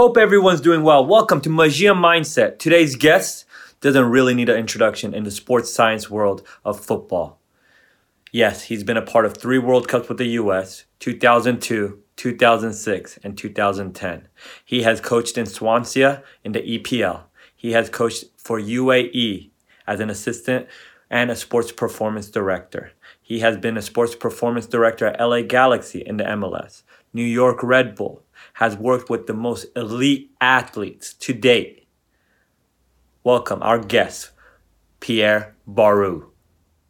Hope everyone's doing well. Welcome to Magia Mindset. Today's guest doesn't really need an introduction in the sports science world of football. Yes, he's been a part of three World Cups with the US 2002, 2006, and 2010. He has coached in Swansea in the EPL. He has coached for UAE as an assistant and a sports performance director. He has been a sports performance director at LA Galaxy in the MLS, New York Red Bull, has worked with the most elite athletes to date. Welcome our guest, Pierre Barrieu.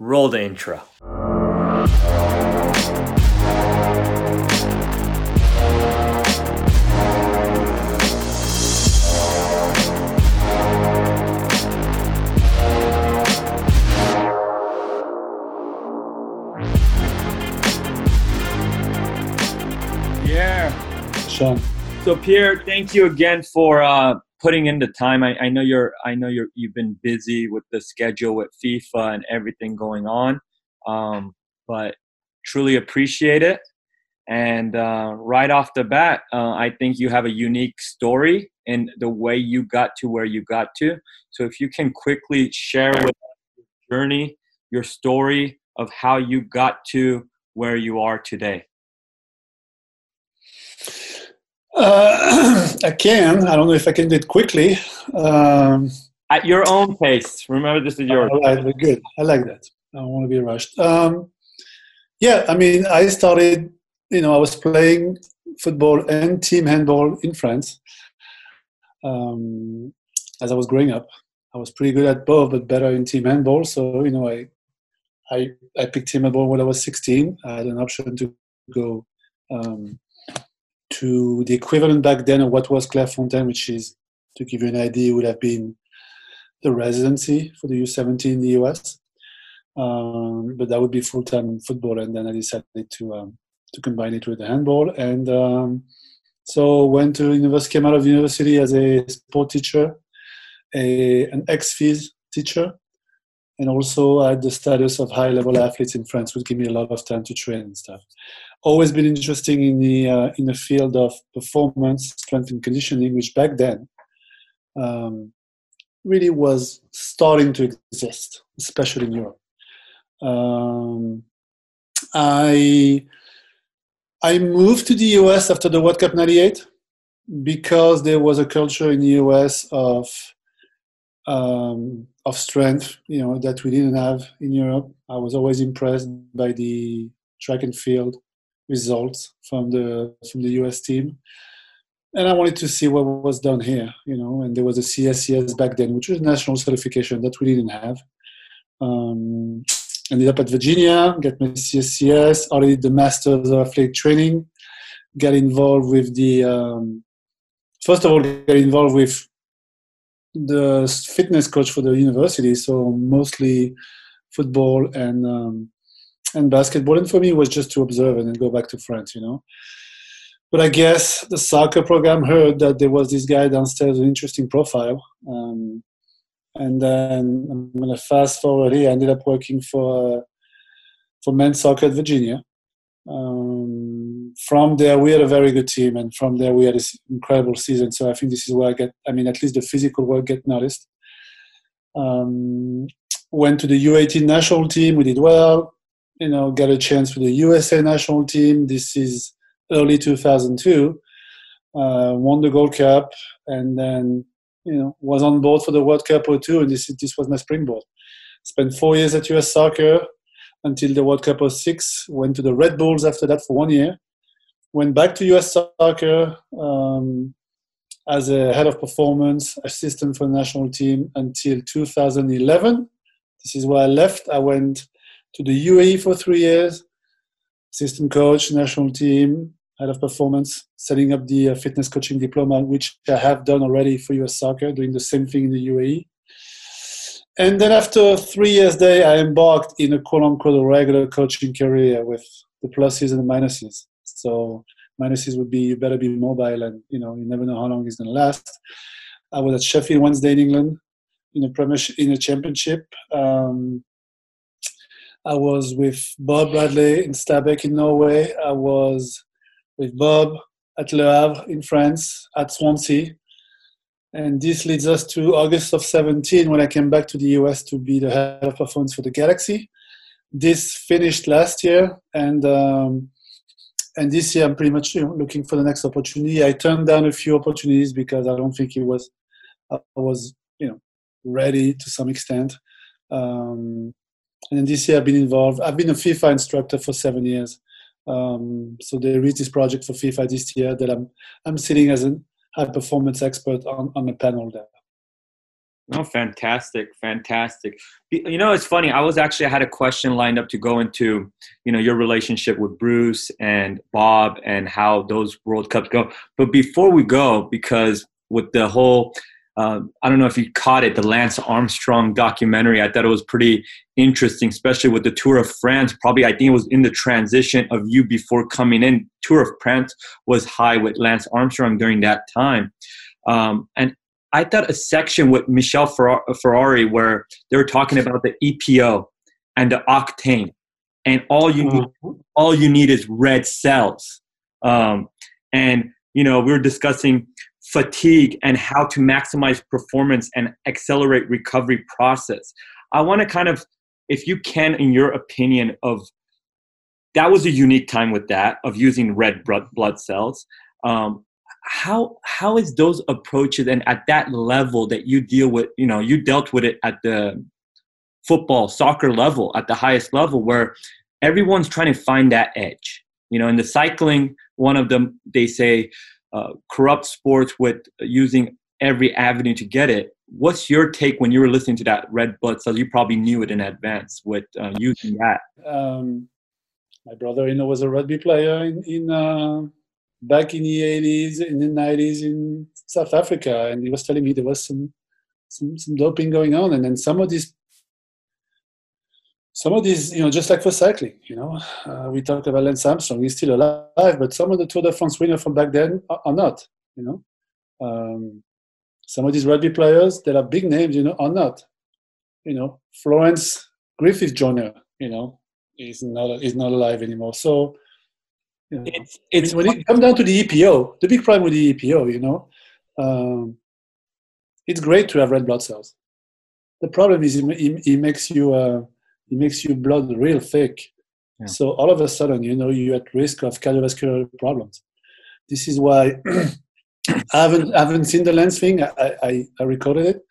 Roll the intro. Shawn. So Pierre, thank you again for uh, putting in the time. I, I know you're I know you're you've been busy with the schedule with FIFA and everything going on, um, but truly appreciate it. And uh, right off the bat, uh, I think you have a unique story in the way you got to where you got to. So if you can quickly share with us your journey, your story of how you got to where you are today. Uh, I can. I don't know if I can do it quickly. Um, At your own pace. Remember, this is yours. All right, good. I like that. I don't want to be rushed. Um, yeah, I mean, I started. You know, I was playing football and team handball in France um, as I was growing up. I was pretty good at both, but better in team handball. So you know, I I, I picked team handball when I was 16. I had an option to go um, to the equivalent back then of what was Clairefontaine, which is, to give you an idea, would have been the residency for the U17 in the US. Um, but that would be full time football, and then I decided to um, to combine it with handball, and um, so went to university, came out of university as a sport teacher, a, an ex-phys teacher, and also I had the status of high level athletes in France, which gave me a lot of time to train and stuff always been interested in the uh, in the field of performance, strength and conditioning, which back then um, really was starting to exist, especially in Europe. Um, I I moved to the US after the World Cup '98 because there was a culture in the US of um, of strength, you know, that we didn't have in Europe. I was always impressed by the track and field results from the from the US team. And I wanted to see what was done here, you know. And there was a CSCS back then, which was national certification that we didn't have. Um, ended up at Virginia, got my CSCS, already the Masters of Athletic Training, got involved with the, um, first of all, got involved with the fitness coach for the university, so mostly football and um, and basketball. And for me, it was just to observe and then go back to France, you know. But I guess the soccer program heard that there was this guy downstairs an interesting profile. Um, and then I'm going to fast forward here. I ended up working for, for men's soccer at Virginia. Um, from there, we had a very good team, and from there, we had this incredible season. So I think this is where I get, I mean, at least the physical work get noticed. Um, went to the U18 national team. We did well you know, got a chance for the USA national team. This is early 2002. Uh, won the Gold Cup, and then you know was on board for the World Cup 02, and this this was my springboard. Spent four years at US Soccer until the World Cup 06. Went to the Red Bulls after that for one year. Went back to US Soccer um, as a head of performance assistant for the national team until 2011. This is where I left. I went to the UAE for three years, assistant coach, national team, head of performance, setting up the uh, fitness coaching diploma, which I have done already for US Soccer, doing the same thing in the UAE. And then after three years there, I embarked in a quote unquote regular coaching career with the pluses and the minuses. So minuses would be you better be mobile and you know you never know how long it's gonna last. I was at Sheffield Wednesday in England in a premiership in a championship. Um, I was with Bob Bradley in Stabæk in Norway. I was with Bob at Le Havre in France, at Swansea. And this leads us to August of 17 when I came back to the US to be the head of performance for the Galaxy. This finished last year, and um, and this year I'm pretty much looking for the next opportunity. I turned down a few opportunities because I don't think it was I was you know ready to some extent. Um, and this year I've been involved. I've been a FIFA instructor for seven years. Um, so there is this project for FIFA this year that I'm I'm sitting as a high performance expert on, on the panel there. Oh, fantastic, fantastic. You know, it's funny. I was actually I had a question lined up to go into, you know, your relationship with Bruce and Bob and how those World Cups go. But before we go, because with the whole uh, I don't know if you caught it, the Lance Armstrong documentary. I thought it was pretty interesting, especially with the Tour of France. Probably, I think it was in the transition of you before coming in. Tour of France was high with Lance Armstrong during that time. Um, and I thought a section with Michel Ferrari where they were talking about the EPO and the octane, and all you need, mm-hmm. all you need is red cells. Um, and you know, we were discussing fatigue and how to maximize performance and accelerate recovery process. I want to kind of, if you can, in your opinion, of that was a unique time with that of using red blood cells. Um, how how is those approaches and at that level that you deal with? You know, you dealt with it at the football, soccer level, at the highest level, where everyone's trying to find that edge. You know, in the cycling, one of them they say uh, corrupt sports with using every avenue to get it. What's your take when you were listening to that red blood cells? You probably knew it in advance with uh, using that. Um, my brother-in-law was a rugby player in, in uh, back in the 80s, in the 90s in South Africa, and he was telling me there was some some, some doping going on, and then some of these some of these, you know, just like for cycling, you know, uh, we talked about Lance Armstrong, he's still alive, but some of the Tour de France winners from back then are, are not, you know. Um, some of these rugby players that are big names, you know, are not. You know, Florence Griffith Joyner, you know, is not is not alive anymore. So, you know, it's, it's when it comes down to the EPO, the big problem with the EPO, you know, um, it's great to have red blood cells. The problem is it, it, it makes you uh, it makes your blood real thick. Yeah. So all of a sudden, you know, you're at risk of cardiovascular problems. This is why I haven't I haven't seen the lens thing. I, I, I recorded it,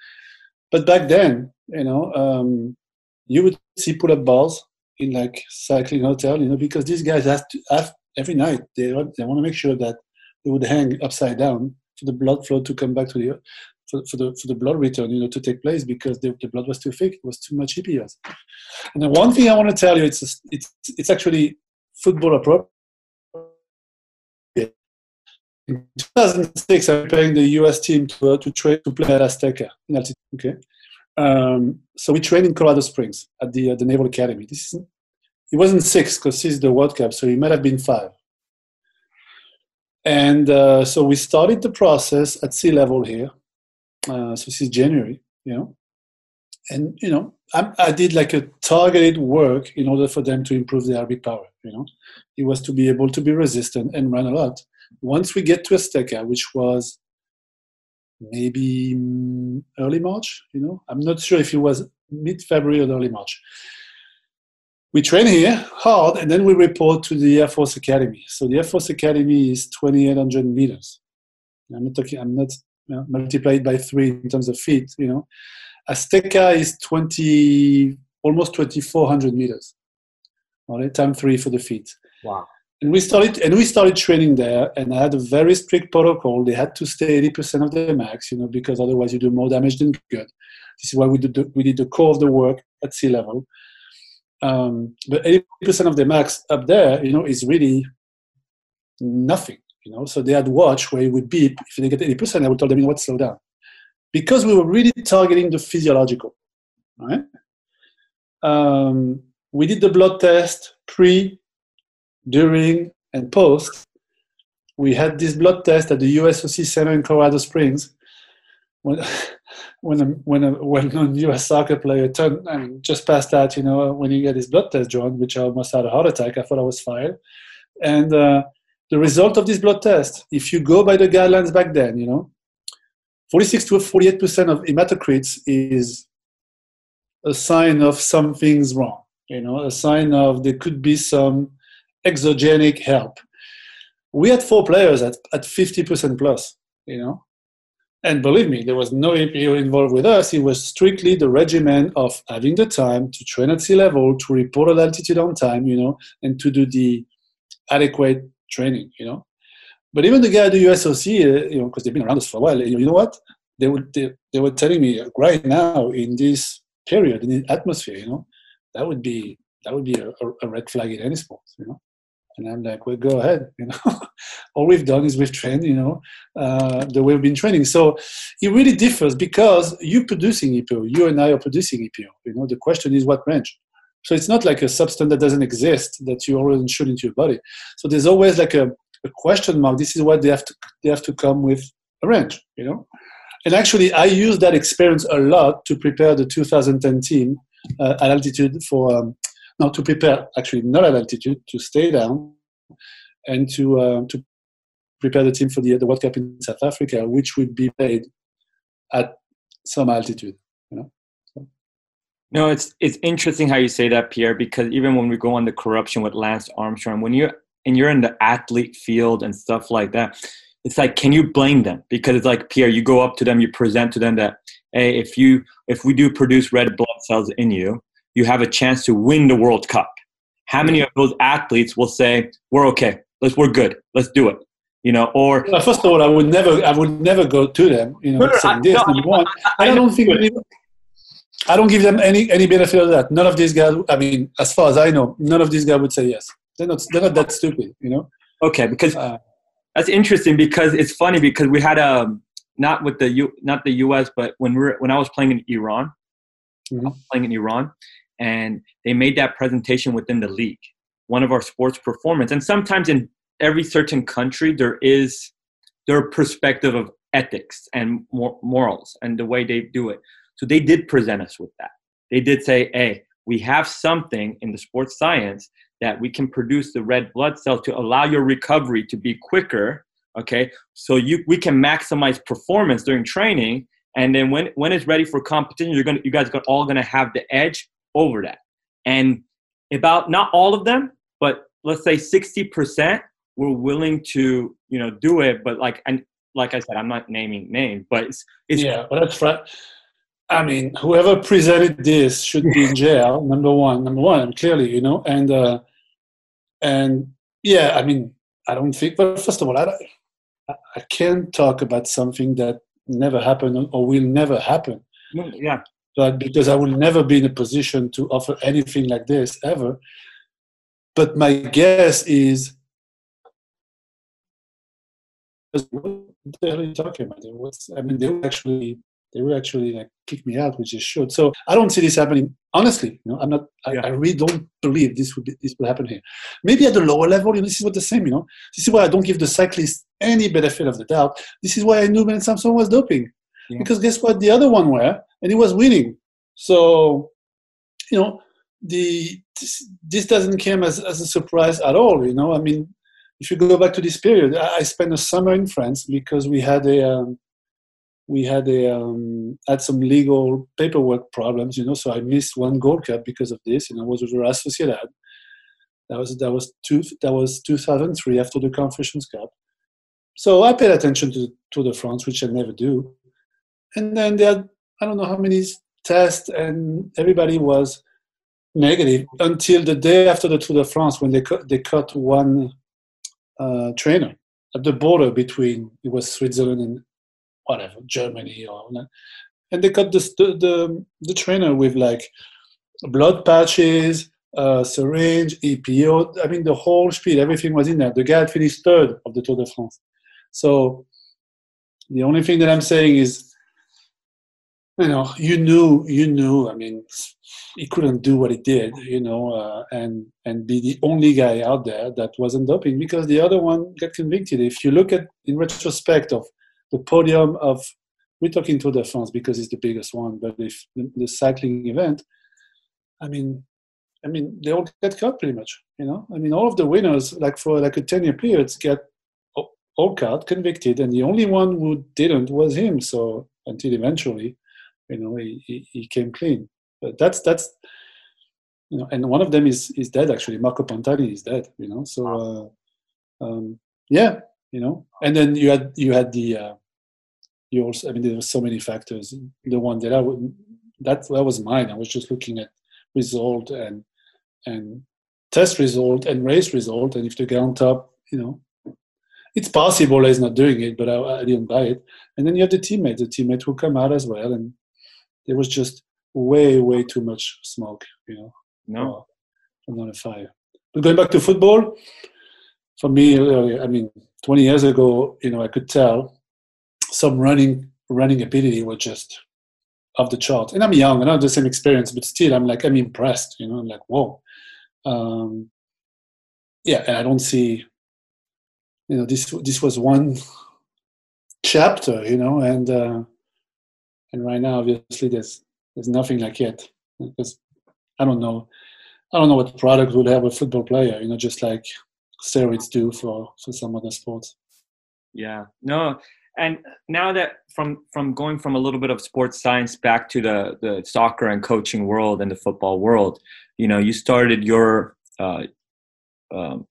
but back then, you know, um, you would see pull-up bars in like cycling hotel, you know, because these guys have to have every night they they want to make sure that they would hang upside down for the blood flow to come back to the for, for, the for the blood return, you know, to take place because the, the blood was too thick. It was too much EPOs. And the one thing I want to tell you, it's it's it's actually football appropriate. In 2006, I'm preparing the US team to uh, to train to play at Azteca in altitude. Okay, um, so we trained in Colorado Springs at the uh, the Naval Academy. This is it wasn't six because this is the World Cup, so it might have been five. And uh, so we started the process at sea level here uh, so this is January, you know. And, you know, I, I, did like a targeted work in order for them to improve their RB power, you know. It was to be able to be resistant and run a lot. Once we get to Azteca, which was maybe mm, early March, you know, I'm not sure if it was mid-February or early March. We train here hard, and then we report to the Air Force Academy. So the Air Force Academy is 2,800 meters. I'm not talking. I'm not you know, multiplied by three in terms of feet. You know, Azteca is 20, almost 2,400 meters. All right, time three for the feet. Wow. And we started, and we started training there, and I had a very strict protocol. They had to stay 80% of their max, you know, because otherwise you do more damage than good. This is why we did the, we did the core of the work at sea level. Um, but 80% of the max up there, you know, is really nothing. You know, so they had watch where it would beep. If they get 80%, I would tell them, what, slow down. Because we were really targeting the physiological. Right? Um, we did the blood test pre, during, and post. We had this blood test at the USOC Center in Colorado Springs. When, when a, when a a U.S. soccer player turned, I just past that, you know, when you get his blood test drawn, which I almost had a heart attack. I thought I was fired, and uh, the result of this blood test, if you go by the guidelines back then, you know, 46 to 48% of hematocrits is a sign of something's wrong, you know, a sign of there could be some exogenic help. We had four players at, at 50% plus, you know. And believe me, there was no EPO involved with us. It was strictly the regimen of having the time to train at sea level, to report at altitude on time, you know, and to do the adequate training, you know. But even the guy at the USOC, uh, you know, because they've been around us for a while, you know what? They would they, they were telling me right now in this period in the atmosphere, you know, that would be that would be a, a red flag in any sport, you know. And I'm like, well, go ahead, you know. All we've done is we've trained, you know, uh, the way we've been training. So it really differs because you're producing EPO, you and I are producing EPO. You know, the question is what range. So it's not like a substance that doesn't exist that you already shoot into your body. So there's always like a, a question mark. This is what they have to they have to come with a range, you know. And actually, I use that experience a lot to prepare the 2010 team uh, at altitude for um, now to prepare actually not at altitude to stay down and to uh, to prepare the team for the the World Cup in South Africa, which would be played at some altitude. You know. No, it's it's interesting how you say that, Pierre, because even when we go on the corruption with Lance Armstrong, when you're and you're in the athlete field and stuff like that, it's like, can you blame them? Because it's like Pierre, you go up to them, you present to them that, hey, if you if we do produce red blood cells in you, you have a chance to win the World Cup. How many of those athletes will say, "We're okay, let's we're good, let's do it," you know? Or well, first of all, I would never, I would never go to them, you know, saying this. No, one, I, I, don't think. I don't give them any any benefit of that. None of these guys. I mean, as far as I know, none of these guys would say yes. They're not. They're not that stupid, you know. Okay, because uh, that's interesting because it's funny because we had a um, not with the U, not the U.S. but when we are when I was playing in Iran, mm-hmm. playing in Iran, and they made that presentation within the league, one of our sports performance, and sometimes in every certain country there is their perspective of ethics and morals and the way they do it. So they did present us with that. They did say, "Hey, we have something in the sports science that we can produce the red blood cell to allow your recovery to be quicker okay so you we can maximize performance during training and then when when it's ready for competition you're gonna you guys are all gonna have the edge over that and about not all of them but let's say 60% were willing to you know do it but like and like i said i'm not naming names but it's, it's yeah but that's right I mean, whoever presented this should be in jail. number one, number one, clearly, you know, and uh, and yeah, I mean, I don't think. But first of all, I, I can't talk about something that never happened or will never happen. Yeah. But because I will never be in a position to offer anything like this ever. But my guess is. What the hell are you talking about? What's, I mean, they were actually they will actually like kick me out, which is should. So I don't see this happening. Honestly, you know, I'm not. I, yeah. I, really don't believe this would be, this will happen here. Maybe at the lower level, you know, this is what the same. You know, this is why I don't give the cyclist any benefit of the doubt. This is why I knew Ben Samson was doping, yeah. because guess what? The other one were, and he was winning. So, you know, the this, this doesn't come as, as a surprise at all. You know, I mean, if you go back to this period, I, I spent a summer in France because we had a um, we had a um, had some legal paperwork problems, you know. So I missed one Gold Cup because of this, and I was with Real Sociedad. That was that was two that was 2003 after the Confederations Cup. So I paid attention to to the France, which I never do. And then they had I don't know how many tests, and everybody was negative until the day after the Tour de France when they cut they cut one uh, trainer at the border between it was Switzerland and whatever Germany or and they got the the, the trainer with like blood patches, uh, syringe, EPO. I mean the whole speed, everything was in there. The guy finished third of the Tour de France. So the only thing that I'm saying is, you know, you knew, you knew. I mean, he couldn't do what he did, you know, uh, and and be the only guy out there that wasn't doping because the other one got convicted. If you look at in retrospect of the podium of we're talking Tour de France because it's the biggest one, but if the, cycling event, I mean, I mean, they all get cut pretty much. You know, I mean, all of the winners, like for like a ten-year period, get all cut, convicted, and the only one who didn't was him. So until eventually, you know, he, he, he came clean. But that's that's you know, and one of them is is dead actually. Marco Pantani is dead. You know, so uh, um, yeah, you know, and then you had you had the uh, you also. I mean, there were so many factors. The one that I would that that was mine. I was just looking at result and and test result and race result, and if the guy on top, you know, it's possible he's not doing it, but I, I, didn't buy it. And then you have the teammate. The teammate will come out as well, and there was just way, way too much smoke, you know. No, uh, not a fire. But going back to football, for me, I mean, 20 years ago, you know, I could tell some running running ability was just off the chart. And I'm young, and I have the same experience, but still, I'm like, I'm impressed. You know, I'm like, whoa. Um, yeah, and I don't see you know this this was one chapter you know and uh, and right now obviously there's there's nothing like it because i don't know i don't know what product would have a football player you know just like steroids do for for some other sports. Yeah. No and now that from from going from a little bit of sports science back to the the soccer and coaching world and the football world you know you started your uh, um,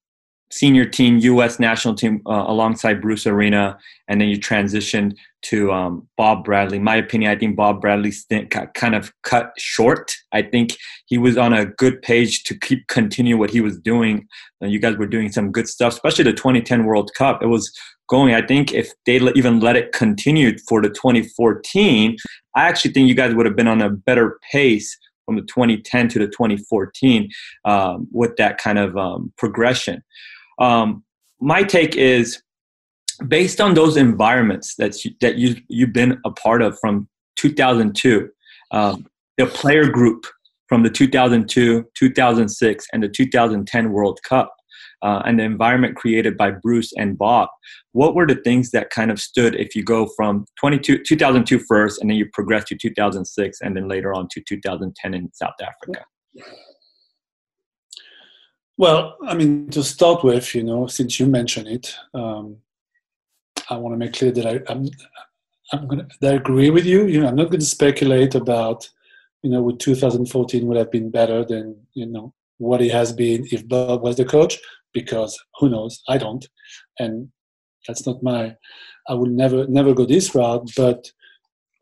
senior team, U.S. national team, uh, alongside Bruce Arena, and then you transitioned to um, Bob Bradley. My opinion, I think Bob Bradley stint kind of cut short. I think he was on a good page to keep continue what he was doing. And you guys were doing some good stuff, especially the 2010 World Cup. It was going. I think if they even let it continue for the 2014, I actually think you guys would have been on a better pace from the 2010 to the 2014 um, with that kind of um, progression. Um, my take is based on those environments that you, that you you've been a part of from 2002, um, the player group from the 2002, 2006, and the 2010 World Cup, uh, and the environment created by Bruce and Bob. What were the things that kind of stood if you go from 22, 2002 first, and then you progress to 2006, and then later on to 2010 in South Africa? Well, I mean, to start with, you know, since you mentioned it, um, I want to make clear that I, I'm, I'm to I agree with you. You know, I'm not going to speculate about, you know, would 2014 would have been better than, you know, what it has been if Bob was the coach, because who knows? I don't, and that's not my. I would never, never go this route. But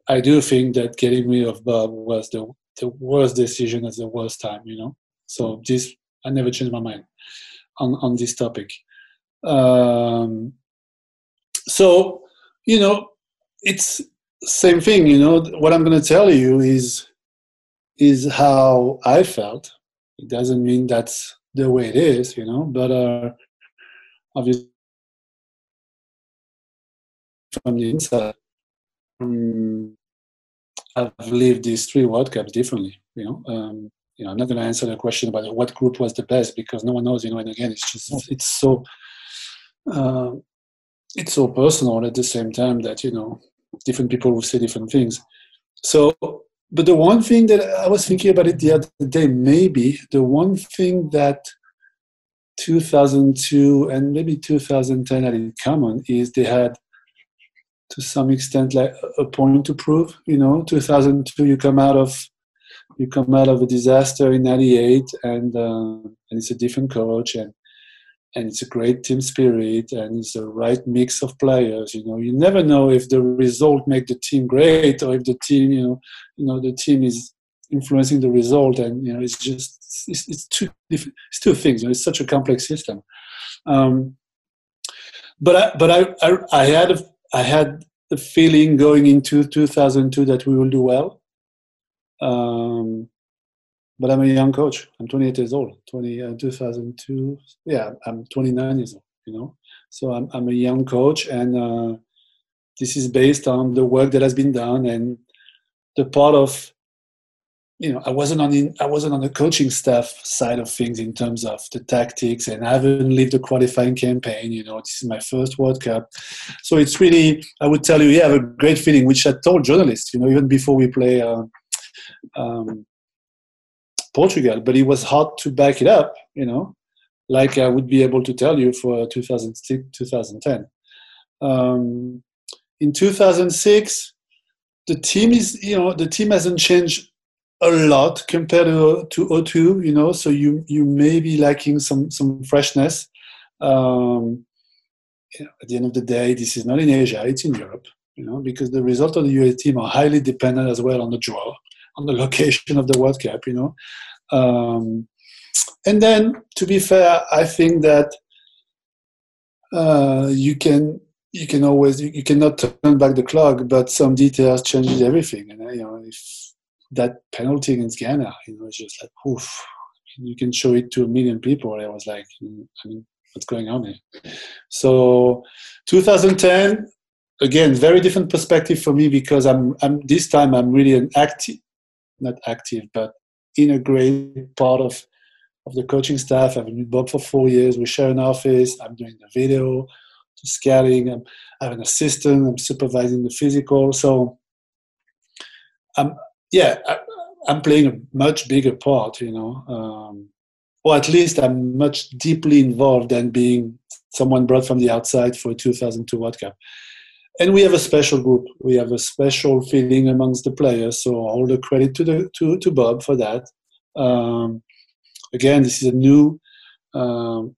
I do think that getting rid of Bob was the the worst decision at the worst time. You know, so this I never change my mind on, on this topic. Um, so, you know, it's same thing. You know, what I'm going to tell you is is how I felt. It doesn't mean that's the way it is, you know, but uh, obviously from the inside, um, I've lived these three World Cups differently, you know. Um, you know, I'm not going to answer the question about what group was the best because no one knows, you know. And again, it's just it's so uh, it's so personal at the same time that you know different people will say different things. So, but the one thing that I was thinking about it the other day, maybe the one thing that 2002 and maybe 2010 had in common is they had to some extent like a point to prove you know 2002 you come out of you come out of a disaster in '98, and uh, and it's a different coach, and and it's a great team spirit, and it's the right mix of players. You know, you never know if the result make the team great or if the team, you know, you know, the team is influencing the result, and you know, it's just it's, it's two different, it's two things. You know, it's such a complex system. Um, but I, but I, I, I had a, I had the feeling going into 2002 that we will do well um, but I'm a young coach. I'm 28 years old. 20 uh, 2002. Yeah, I'm 29 years old. You know, so I'm I'm a young coach, and uh, this is based on the work that has been done and the part of you know I wasn't on I wasn't on the coaching staff side of things in terms of the tactics, and I haven't lived a qualifying campaign. You know, this is my first World Cup, so it's really I would tell you, yeah, I have a great feeling, which I told journalists. You know, even before we play. Uh, um, Portugal, but it was hard to back it up, you know, like I would be able to tell you for 2006, 2010. Um, in 2006, the team is, you know, the team hasn't changed a lot compared to, to 02, you know, so you, you may be lacking some, some freshness. Um, you know, at the end of the day, this is not in Asia, it's in Europe, you know, because the result of the UAE team are highly dependent as well on the draw, on the location of the World Cup, you know. Um, and then, to be fair, I think that uh, you can you can always you, you, cannot turn back the clock, but some details changes everything. And you know, if that penalty against Ghana, you know, it's just like oof. You can show it to a million people. I was like, I mean, what's going on here? So, 2010, again, very different perspective for me because I'm, I'm this time I'm really an active, not active, but in a great part of of the coaching staff. I've been with Bob for four years. We share an office. I'm doing the video, the scouting. I'm, I have an assistant. I'm supervising the physical. So, I'm yeah, I, am playing a much bigger part. You know, um, or at least I'm much deeply involved than being someone brought from the outside for a 2002 World Cup. And we have a special group. We have a special feeling amongst the players. So all the credit to the to, to Bob for that. Um, again, this is a new, um,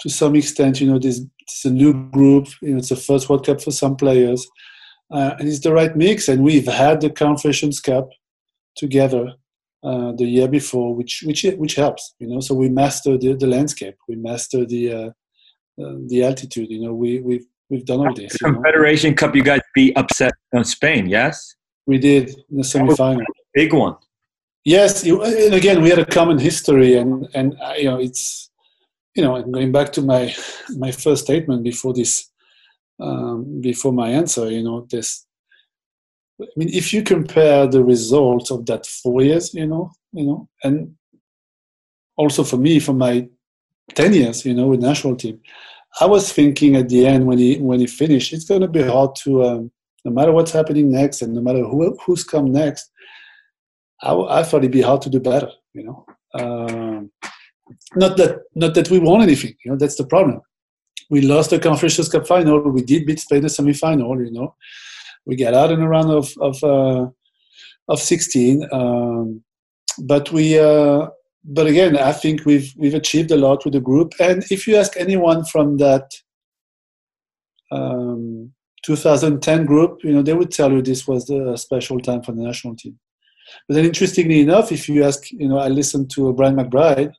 to some extent, you know, this, this, is a new group. You know, it's the first World Cup for some players, uh, and it's the right mix. And we've had the Confederations Cup together uh, the year before, which which which helps. You know, so we master the, the landscape, we master the uh, uh the altitude. You know, we we've we've done all this. The Confederation know? Cup, you guys be upset on Spain, yes? We did in the semi-final. Big one. Yes, you, and again, we had a common history, and and uh, you know, it's you know, going back to my my first statement before this, um, before my answer, you know, this. I mean, if you compare the results of that four years, you know, you know, and also for me, for my ten years, you know, with national team, I was thinking at the end when he when he finished, it's going to be hard to, um, no matter what's happening next, and no matter who who's come next, I, I thought it'd be hard to do better. You know, um, not that not that we won anything. You know, that's the problem. We lost the Confederations Cup final. We did beat Spain in the semi-final. You know, we got out in a round of of uh, of 16. Um, but we, uh, but again, I think we've we've achieved a lot with the group. And if you ask anyone from that um, 2010 group, you know, they would tell you this was a special time for the national team. But then, interestingly enough, if you ask, you know, I listened to Brian McBride.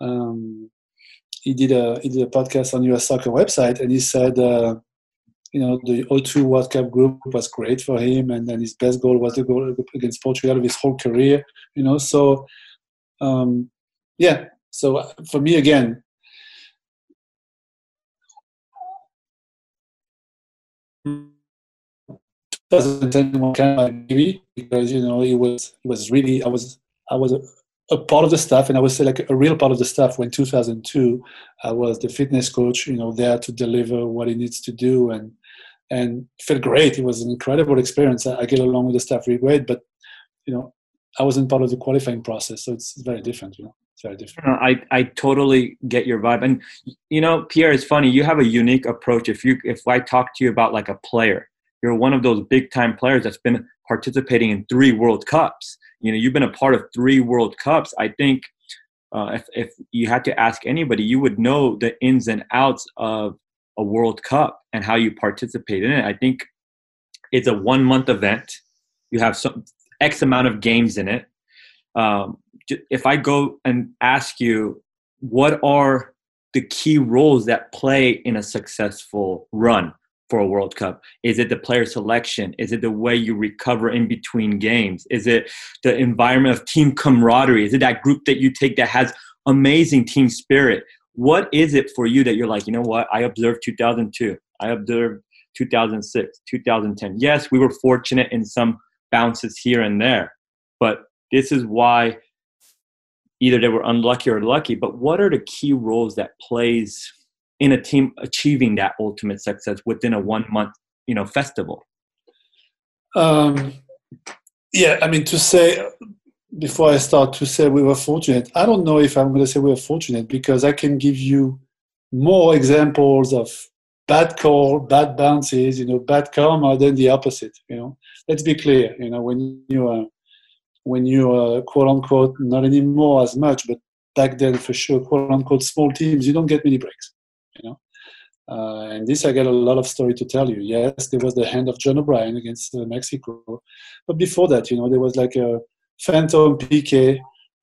Um, he did a he did a podcast on US Soccer website, and he said, uh, you know, the O2 World Cup group was great for him, and then his best goal was the goal against Portugal of his whole career. You know, so um, yeah. So uh, for me, again, 2010 kind of maybe because you know it was it was really I was I was a, a, part of the staff and I was like a real part of the staff when 2002 I was the fitness coach you know there to deliver what he needs to do and and felt great it was an incredible experience I, I get along with the staff really great but you know I wasn't part of the qualifying process so it's very different you know it's very different I, I totally get your vibe and you know Pierre it's funny you have a unique approach if you if I talk to you about like a player you're one of those big time players that's been participating in three World Cups. You know, you've been a part of three World Cups. I think uh, if, if you had to ask anybody, you would know the ins and outs of a World Cup and how you participate in it. I think it's a one month event. You have some X amount of games in it. Um, if I go and ask you, what are the key roles that play in a successful run? for a World Cup? Is it the player selection? Is it the way you recover in between games? Is it the environment of team camaraderie? Is it that group that you take that has amazing team spirit? What is it for you that you're like, you know what? I observed 2002. I observed 2006, 2010. Yes, we were fortunate in some bounces here and there, but this is why either they were unlucky or lucky. But what are the key roles that plays in a team achieving that ultimate success within a one month you know festival um, yeah i mean to say before I start to say we were fortunate, I don't know if I'm going to say we were fortunate because I can give you more examples of bad call, bad bounces, you know, bad karma then the opposite. You know, let's be clear. You know, when you are when you are quote unquote not anymore as much, but back then for sure, quote unquote small teams, you don't get many breaks. You know, uh, and this I got a lot of story to tell you. Yes, there was the hand of John O'Brien against uh, Mexico, but before that, you know, there was like a phantom PK,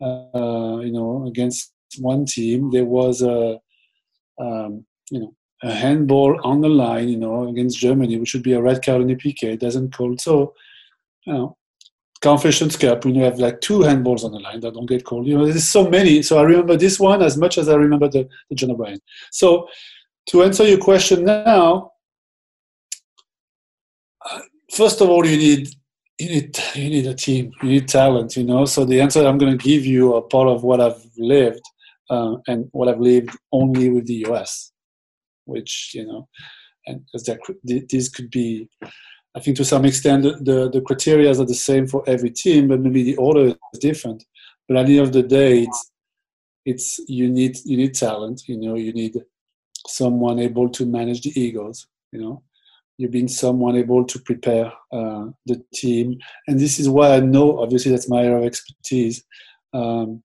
uh, you know, against one team. There was a, um, you know, a handball on the line, you know, against Germany, which should be a red card in the PK. Doesn't call. So, you know, Confederations Cup, when you have like two handballs on the line that don't get called, you know, there's so many. So I remember this one as much as I remember the, the John O'Brien. So to answer your question now, uh, first of all, you need you need you need a team, you need talent, you know. So the answer I'm going to give you are part of what I've lived uh, and what I've lived only with the US, which you know, and because this could be, I think to some extent the, the the criteria are the same for every team, but maybe the order is different. But at the end of the day, it's it's you need you need talent, you know, you need someone able to manage the egos, you know, you being someone able to prepare uh, the team. And this is why I know, obviously, that's my area of expertise. Um,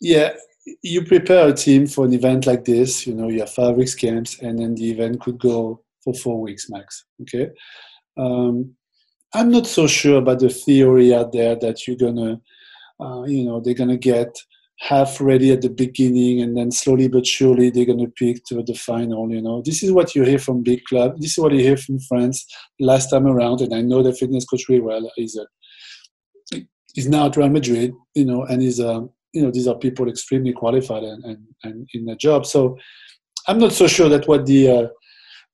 yeah, you prepare a team for an event like this, you know, you have five weeks camps, and then the event could go for four weeks max. Okay. Um, I'm not so sure about the theory out there that you're gonna, uh, you know, they're gonna get half ready at the beginning and then slowly but surely they're going to pick to the final you know this is what you hear from big club this is what you hear from france last time around and i know the fitness coach really well he's a he's now at real madrid you know and he's um you know these are people extremely qualified and, and, and in the job so i'm not so sure that what the uh,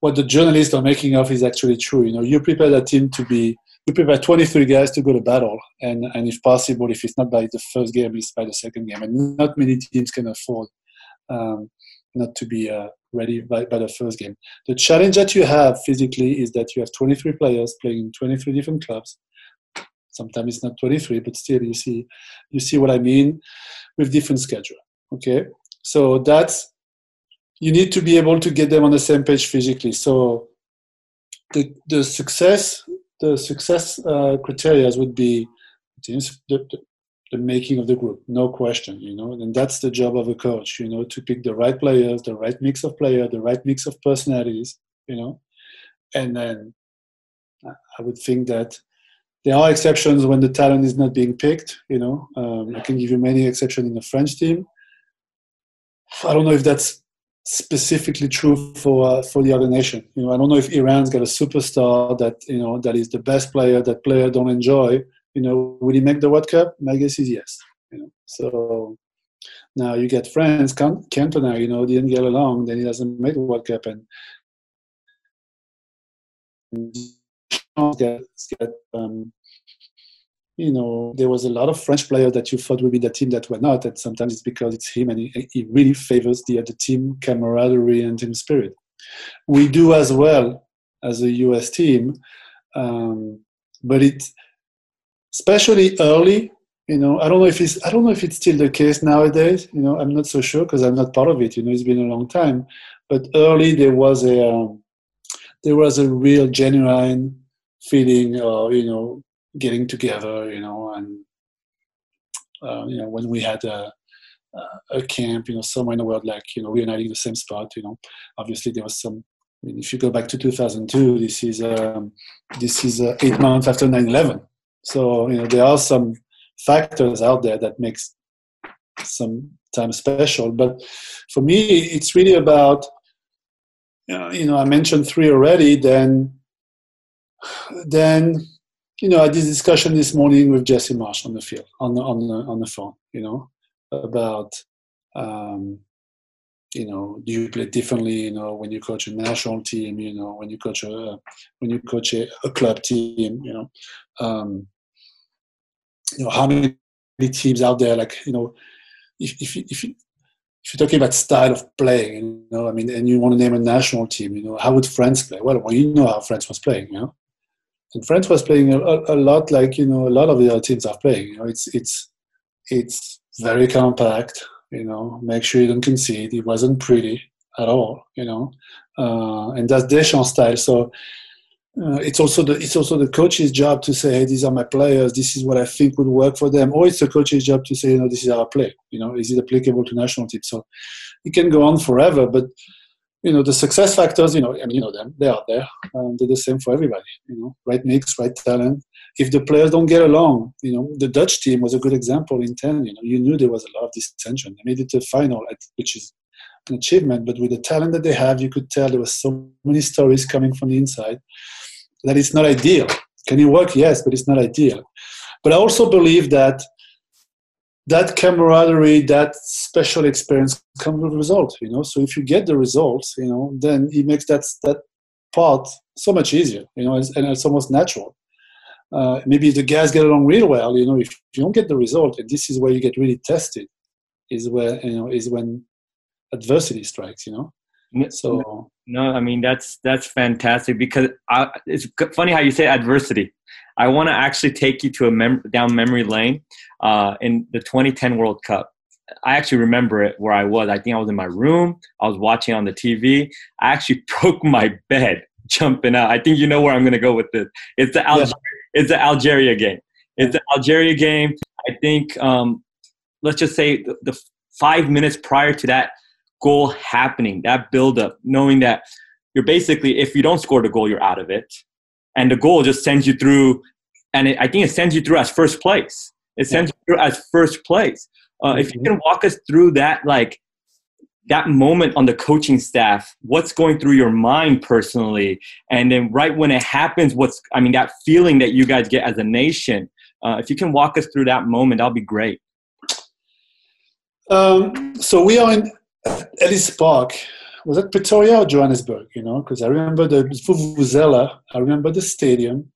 what the journalists are making of is actually true you know you prepare that team to be you prepare 23 guys to go to battle, and, and if possible, if it's not by the first game, it's by the second game. And not many teams can afford um, not to be uh, ready by, by the first game. The challenge that you have physically is that you have 23 players playing in 23 different clubs. Sometimes it's not 23, but still, you see, you see what I mean with different schedule. Okay, so that's you need to be able to get them on the same page physically. So the the success the success uh, criteria would be the, the, the, making of the group, no question, you know, and that's the job of a coach, you know, to pick the right players, the right mix of players, the right mix of personalities, you know, and then I would think that there are exceptions when the talent is not being picked, you know. Um, I can give you many exceptions in the French team. I don't know if that's specifically true for uh, for the other nation. You know, I don't know if Iran's got a superstar that you know that is the best player that player don't enjoy. You know, will he make the World Cup? My guess is yes. You know, so now you get France, Cantona. You know, didn't get along, then he doesn't make the World Cup, and um, you know, there was a lot of French players that you thought would be the team that were not, and sometimes it's because it's him and he, he really favors the, the team camaraderie and team spirit. We do as well as a US team, um, but it's especially early, you know, I don't know if it's I don't know if it's still the case nowadays. You know, I'm not so sure because I'm not part of it. You know, it's been a long time, but early there was a um, there was a real genuine feeling, uh, you know, getting together, you know, and uh, you know when we had a, a camp, you know, somewhere in the world, like you know, reuniting the same spot, you know, obviously there was some. I mean, if you go back to 2002, this is um, this is uh, eight months after 9/11. So you know there are some factors out there that makes some time special. But for me, it's really about you know I mentioned three already. Then then you know, I did a discussion this morning with Jesse Marsch on the field, on the on the on the phone. You know, about um, you know, do you play differently? You know, when you coach a national team, you know, when you coach a when you coach a, a club team, you know, um, you know, how many teams out there? Like, you know, if if if you, if you're talking about style of playing, you know, I mean, and you want to name a national team, you know, how would France play? Well, well, you know how France was playing, you know, and France was playing a, a, lot like you know a lot of the other teams are playing. You know, it's it's it's very compact. You know, make sure you don't concede. It wasn't pretty at all. You know, uh, and that's Deschamps style. So uh, it's also the it's also the coach's job to say, hey, these are my players. This is what I think would work for them. Or it's the coach's job to say, you know, this is our play. You know, is it applicable to national teams? So it can go on forever, but you know the success factors you know mean, you know them they are there um, they're the same for everybody you know right mix right talent. If the players don't get along you know the dutch team was a good example in 10 you know you knew there was a lot of dissension. They made it to the final which is an achievement but with the talent that they have you could tell there was so many stories coming from the inside that it's not ideal. Can it work? Yes but it's not ideal. But i also believe that that camaraderie, that special experience comes with results, you know. So if you get the results, you know, then it makes that that part so much easier, you know, and it's almost natural. Uh, maybe the guys get along real well, you know, if you don't get the result, and this is where you get really tested, is where you know is when adversity strikes, you know. So no, I mean that's that's fantastic because I, it's funny how you say adversity. I want to actually take you to a mem- down memory lane uh, in the 2010 World Cup. I actually remember it where I was. I think I was in my room. I was watching on the TV. I actually broke my bed jumping out. I think you know where I'm going to go with this. It's the Algeria, yeah. it's the Algeria game. It's the Algeria game. I think um, let's just say the, the five minutes prior to that goal happening, that build up, knowing that you're basically if you don't score the goal, you're out of it and the goal just sends you through and it, i think it sends you through as first place it sends yeah. you through as first place uh, mm-hmm. if you mm-hmm. can walk us through that like that moment on the coaching staff what's going through your mind personally and then right when it happens what's i mean that feeling that you guys get as a nation uh, if you can walk us through that moment that'll be great um, so we are in ellis park was it Pretoria or Johannesburg? You know, because I remember the Vuvuzela, I remember the stadium,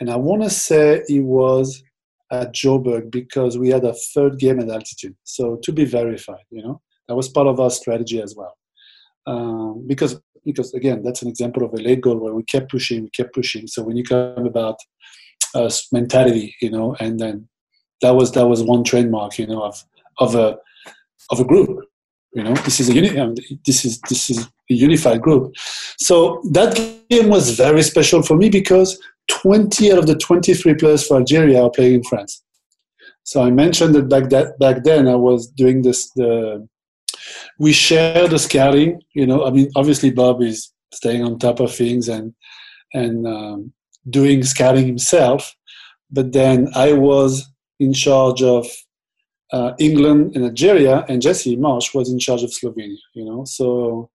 and I want to say it was at Joburg because we had a third game at altitude. So to be verified, you know, that was part of our strategy as well. Um, because because again, that's an example of a late goal where we kept pushing, we kept pushing. So when you come about uh, mentality, you know, and then that was that was one trademark, you know, of of a of a group you know, this is a uni- um, this is this is a unified group. So that game was very special for me because 20 out of the 23 players for Algeria are playing in France. So I mentioned that back that back then I was doing this. The we share the scouting. You know, I mean, obviously Bob is staying on top of things and and um, doing scouting himself, but then I was in charge of uh, England and Algeria, and Jesse Marsch was in charge of Slovenia. You know, so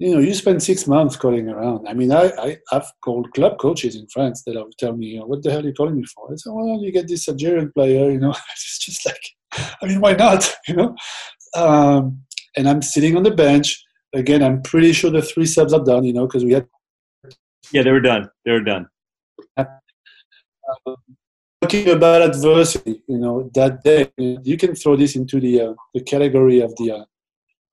you know, you spend six months calling around. I mean, I, I have called club coaches in France that will tell me, you know, "What the hell are you calling me for?" I said, "Well, you get this Algerian player. You know, it's just like, I mean, why not? You know." Um, and I'm sitting on the bench again. I'm pretty sure the three subs are done. You know, because we had. Yeah, they were done. They were done. Uh, talking about adversity, you know, that day you can throw this into the uh, the category of the uh,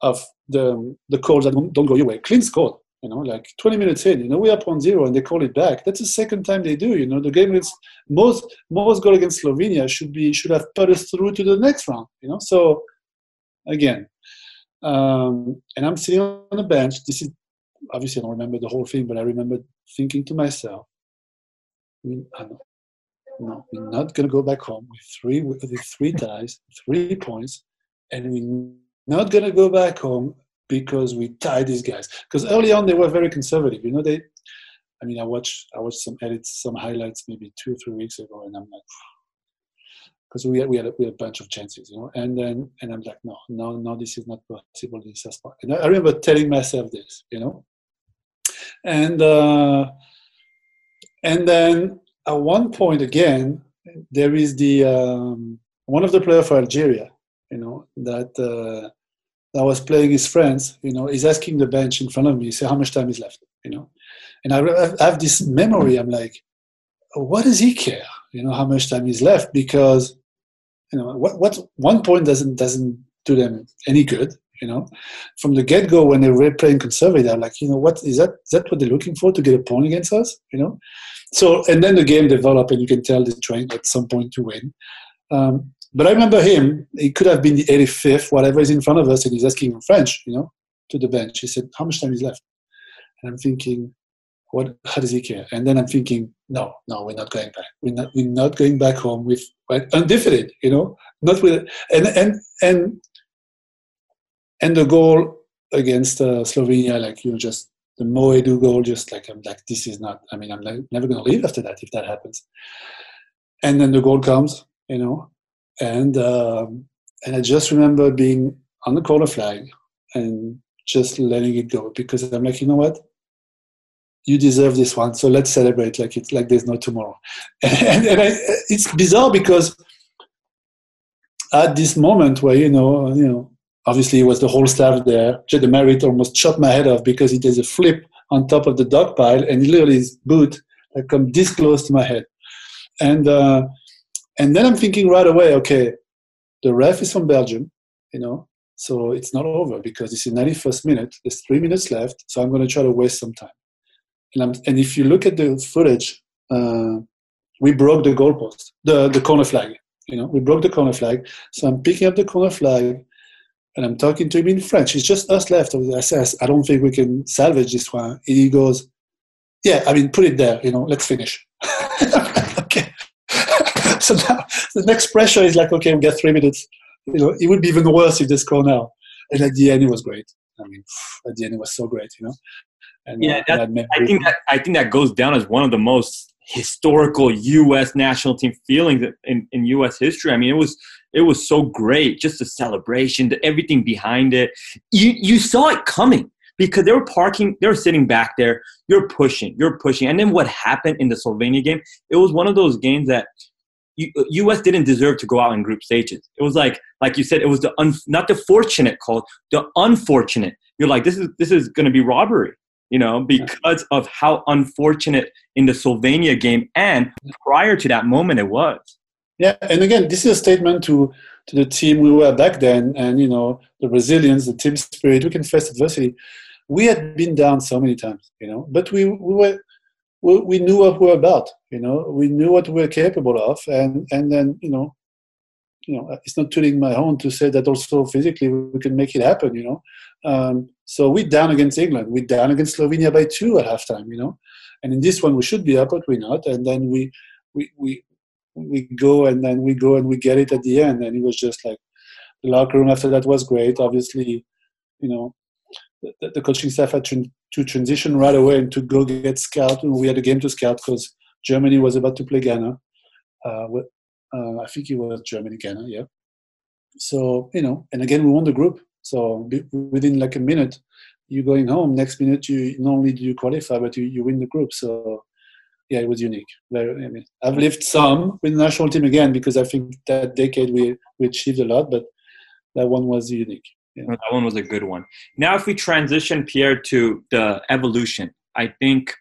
of the the calls that don't, go your way. Clean score, you know, like 20 minutes in, you know, we're up on zero and they call it back. That's the second time they do. You know, the game against most most goal against Slovenia should be should have put us through to the next round. You know, so again, um, and I'm sitting on the bench. This is obviously I don't remember the whole thing, but I remember thinking to myself, I mean, no, we're not going to go back home with three with three ties, three points, and we're not going to go back home because we tied these guys. Because early on they were very conservative. You know, they. I mean, I watched I watched some edits, some highlights maybe two or three weeks ago, and I'm like, because we had we had a, we had a bunch of chances, you know, and then and I'm like, no, no, no, this is not possible. This is not. And I remember telling myself this, you know, and uh, and then at one point again, there is the um, one of the players for Algeria, you know, that uh, that was playing his friends, you know, is asking the bench in front of me, say how much time is left, you know, and I, I have this memory. I'm like, what does he care, you know, how much time is left? Because you know, what what one point doesn't doesn't do them any good, You know, from the get go when they were playing conservative, I'm like, you know, what is that? Is that what they're looking for to get a point against us? You know, so and then the game developed, and you can tell they're trying at some point to win. Um, but I remember him. He could have been the 85th, whatever is in front of us, and he's asking in French, you know, to the bench. He said, "How much time is left?" And I'm thinking, what? How does he care? And then I'm thinking, no, no, we're not going back. We're not. We're not going back home with right, undefeated. You know, not with and and and and the goal against uh, Slovenia, like you know, just the Mo Edu goal, just like I'm like, this is not. I mean, I'm never going to leave after that if that happens. And then the goal comes, you know, and um, and I just remember being on the corner flag and just letting it go because I'm like, you know what, you deserve this one, so let's celebrate like it's like there's no tomorrow. And, and I, it's bizarre because at this moment where you know, you know, obviously it was the whole staff there. Jed Merritt almost chopped my head off because he did a flip on top of the dog pile, and literally his boot like come this close to my head. And uh, and then I'm thinking right away, okay, the ref is from Belgium, you know, so it's not over because it's the 91st minute. There's three minutes left, so I'm going to try to waste some time. And, I'm, and if you look at the footage, uh, we broke the goalpost, the, the corner flag. You know, we broke the corner flag. So I'm picking up the corner flag and I'm talking to him in French. It's just us left. I says, I don't think we can salvage this one. And he goes, Yeah, I mean, put it there. You know, let's finish. okay. so now the next pressure is like, okay, we get three minutes. You know, it would be even worse if they score now. And at the end, it was great. I mean, at the end, it was so great. You know. And, yeah, uh, I think that I think that goes down as one of the most historical U.S. national team feelings in, in U.S. history. I mean, it was it was so great, just the celebration, the, everything behind it. You you saw it coming because they were parking, they were sitting back there. You're pushing, you're pushing, and then what happened in the Slovenia game? It was one of those games that U.S. didn't deserve to go out in group stages. It was like, like you said, it was the un, not the fortunate call, the unfortunate. You're like, this is this is going to be robbery you know, because of how unfortunate in the Slovenia game and prior to that moment it was. Yeah, and again, this is a statement to to the team we were back then, and you know, the resilience, the team spirit. We can face adversity. We had been down so many times, you know, but we we were we, we knew what we were about. You know, we knew what we were capable of, and and then you know, you know, it's not tooting my horn to say that also physically we can make it happen. You know, um, so we're down against England. We're down against Slovenia by two at halftime, you know. And in this one, we should be up, but we're not. And then we we we we go and then we go and we get it at the end. And it was just like the locker room after that was great. Obviously, you know, the, the coaching staff had to, transition right away and to go get scout. And We had a game to scout because Germany was about to play Ghana. Uh, uh, I think it was Germany Ghana, yeah. So you know, and again we won the group. So within like a minute, you're going home. Next minute, you not only do you qualify, but you, you win the group. So yeah, it was unique. Very, I mean, I've lived some with the national team again because I think that decade we, we achieved a lot, but that one was unique. Yeah. That one was a good one. Now, if we transition, Pierre, to the evolution, I think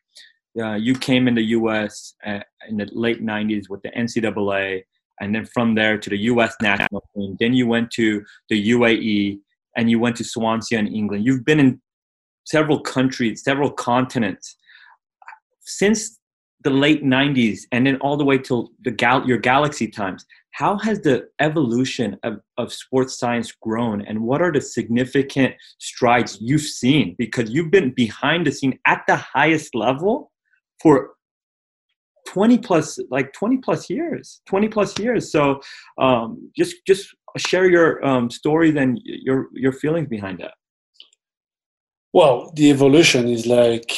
uh, you came in the U.S. Uh, in the late '90s with the NCAA, and then from there to the U.S. national team. Then you went to the UAE, and you went to Swansea in England. You've been in several countries, several continents. Since the late 90s and then all the way till the gal- your galaxy times, how has the evolution of, of sports science grown and what are the significant strides you've seen? Because you've been behind the scene at the highest level for 20 plus like 20 plus years 20 plus years so um, just just share your um, stories and your your feelings behind that. Well, the evolution is like,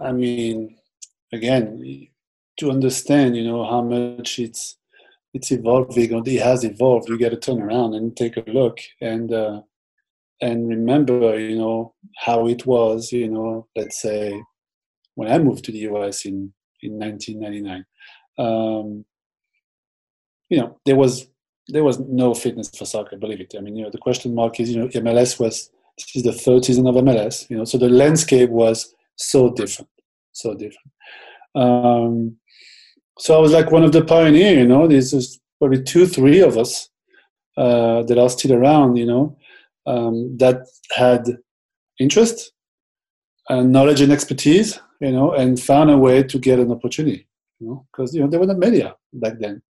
I mean, again, to understand, you know, how much it's it's evolving or it has evolved. You got to turn around and take a look and uh, and remember, you know, how it was. You know, let's say when I moved to the US in in 1999. Um, you know, there was there was no fitness for soccer, believe it. I mean, you know, the question mark is, you know, MLS was this is the third season of MLS, you know, so the landscape was so different, so different. Um, so I was like one of the pioneers, you know. There's probably two, three of us uh, that are still around, you know. um, that had interest and knowledge and expertise, you know, and found a way to get an opportunity, you know, because you know there were not media back then.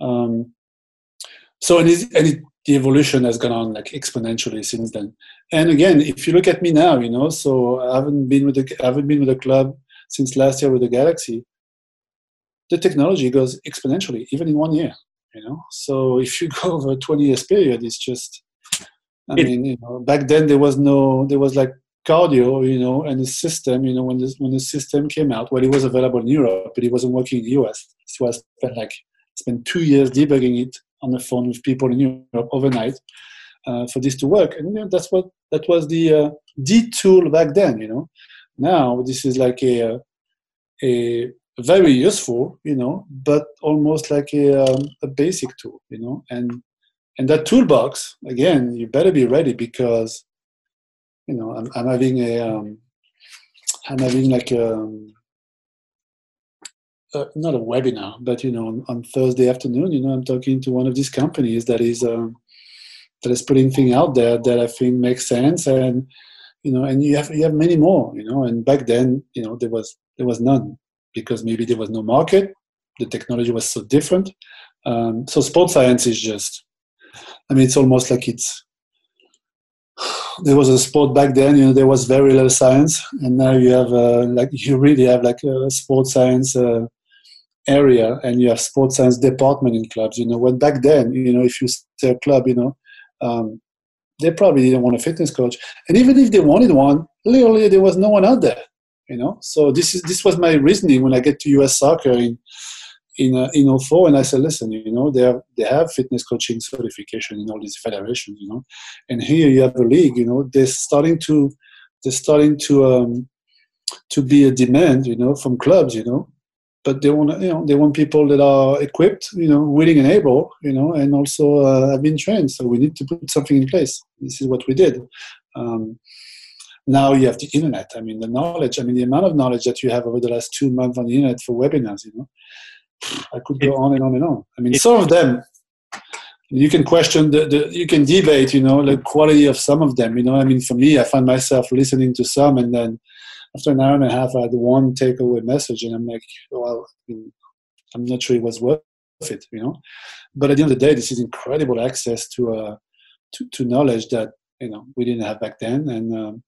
Um, so and, and it, the evolution has gone on like exponentially since then. And again, if you look at me now, you know, so I haven't been with the I haven't been with the club since last year with the Galaxy. The technology goes exponentially, even in one year. You know, so if you go over a 20 years period, it's just. I it, mean, you know, back then there was no, there was like cardio, you know, and the system, you know, when this when the system came out, well, it was available in Europe, but it wasn't working in the US. So I spent like spent two years debugging it on the phone with people in Europe overnight uh, for this to work. And you know, that's what that was the uh, the tool back then. You know, now this is like a a very useful, you know, but almost like a, um, a basic tool, you know, and and that toolbox again, you better be ready because you know I'm, I'm having a um, I'm having like a um, uh, not a webinar, but you know, on, on, Thursday afternoon, you know, I'm talking to one of these companies that is um, that is putting thing out there that I think makes sense, and you know, and you have you have many more, you know, and back then, you know, there was there was none because maybe there was no market, the technology was so different. Um, so sports science is just, I mean, it's almost like it's there was a sport back then you know there was very little science. And now you have uh, like you really have like a sports science uh, area and you have sports science department in clubs you know. When back then you know if you say a club you know um, they probably didn't want a fitness coach. And even if they wanted one literally there was no one out there you know? So this is this was my reasoning when i get to us soccer in in uh, in 04 and i said listen you know they have they have fitness coaching certification in all these federations you know? And here you have a league you know? They're starting to they're starting to um to be a demand you know from clubs you know but they want you know they want people that are equipped you know willing and able you know and also uh, have been trained. So we need to put something in place. This is what we did. Um, now you have the internet. I mean the knowledge i mean the amount of knowledge that you have over the last two months on the internet for webinars you know i could go on and on and on. I mean some of them you can question the, the you can debate you know the quality of some of them you know. I mean for me i find myself listening to some and then after an hour and a half, I had one takeaway message, and I'm like, well, I am not sure it was worth it, you know. But at the end of the day, this is incredible access to uh, to, to knowledge that you know we didn't have back then, and um,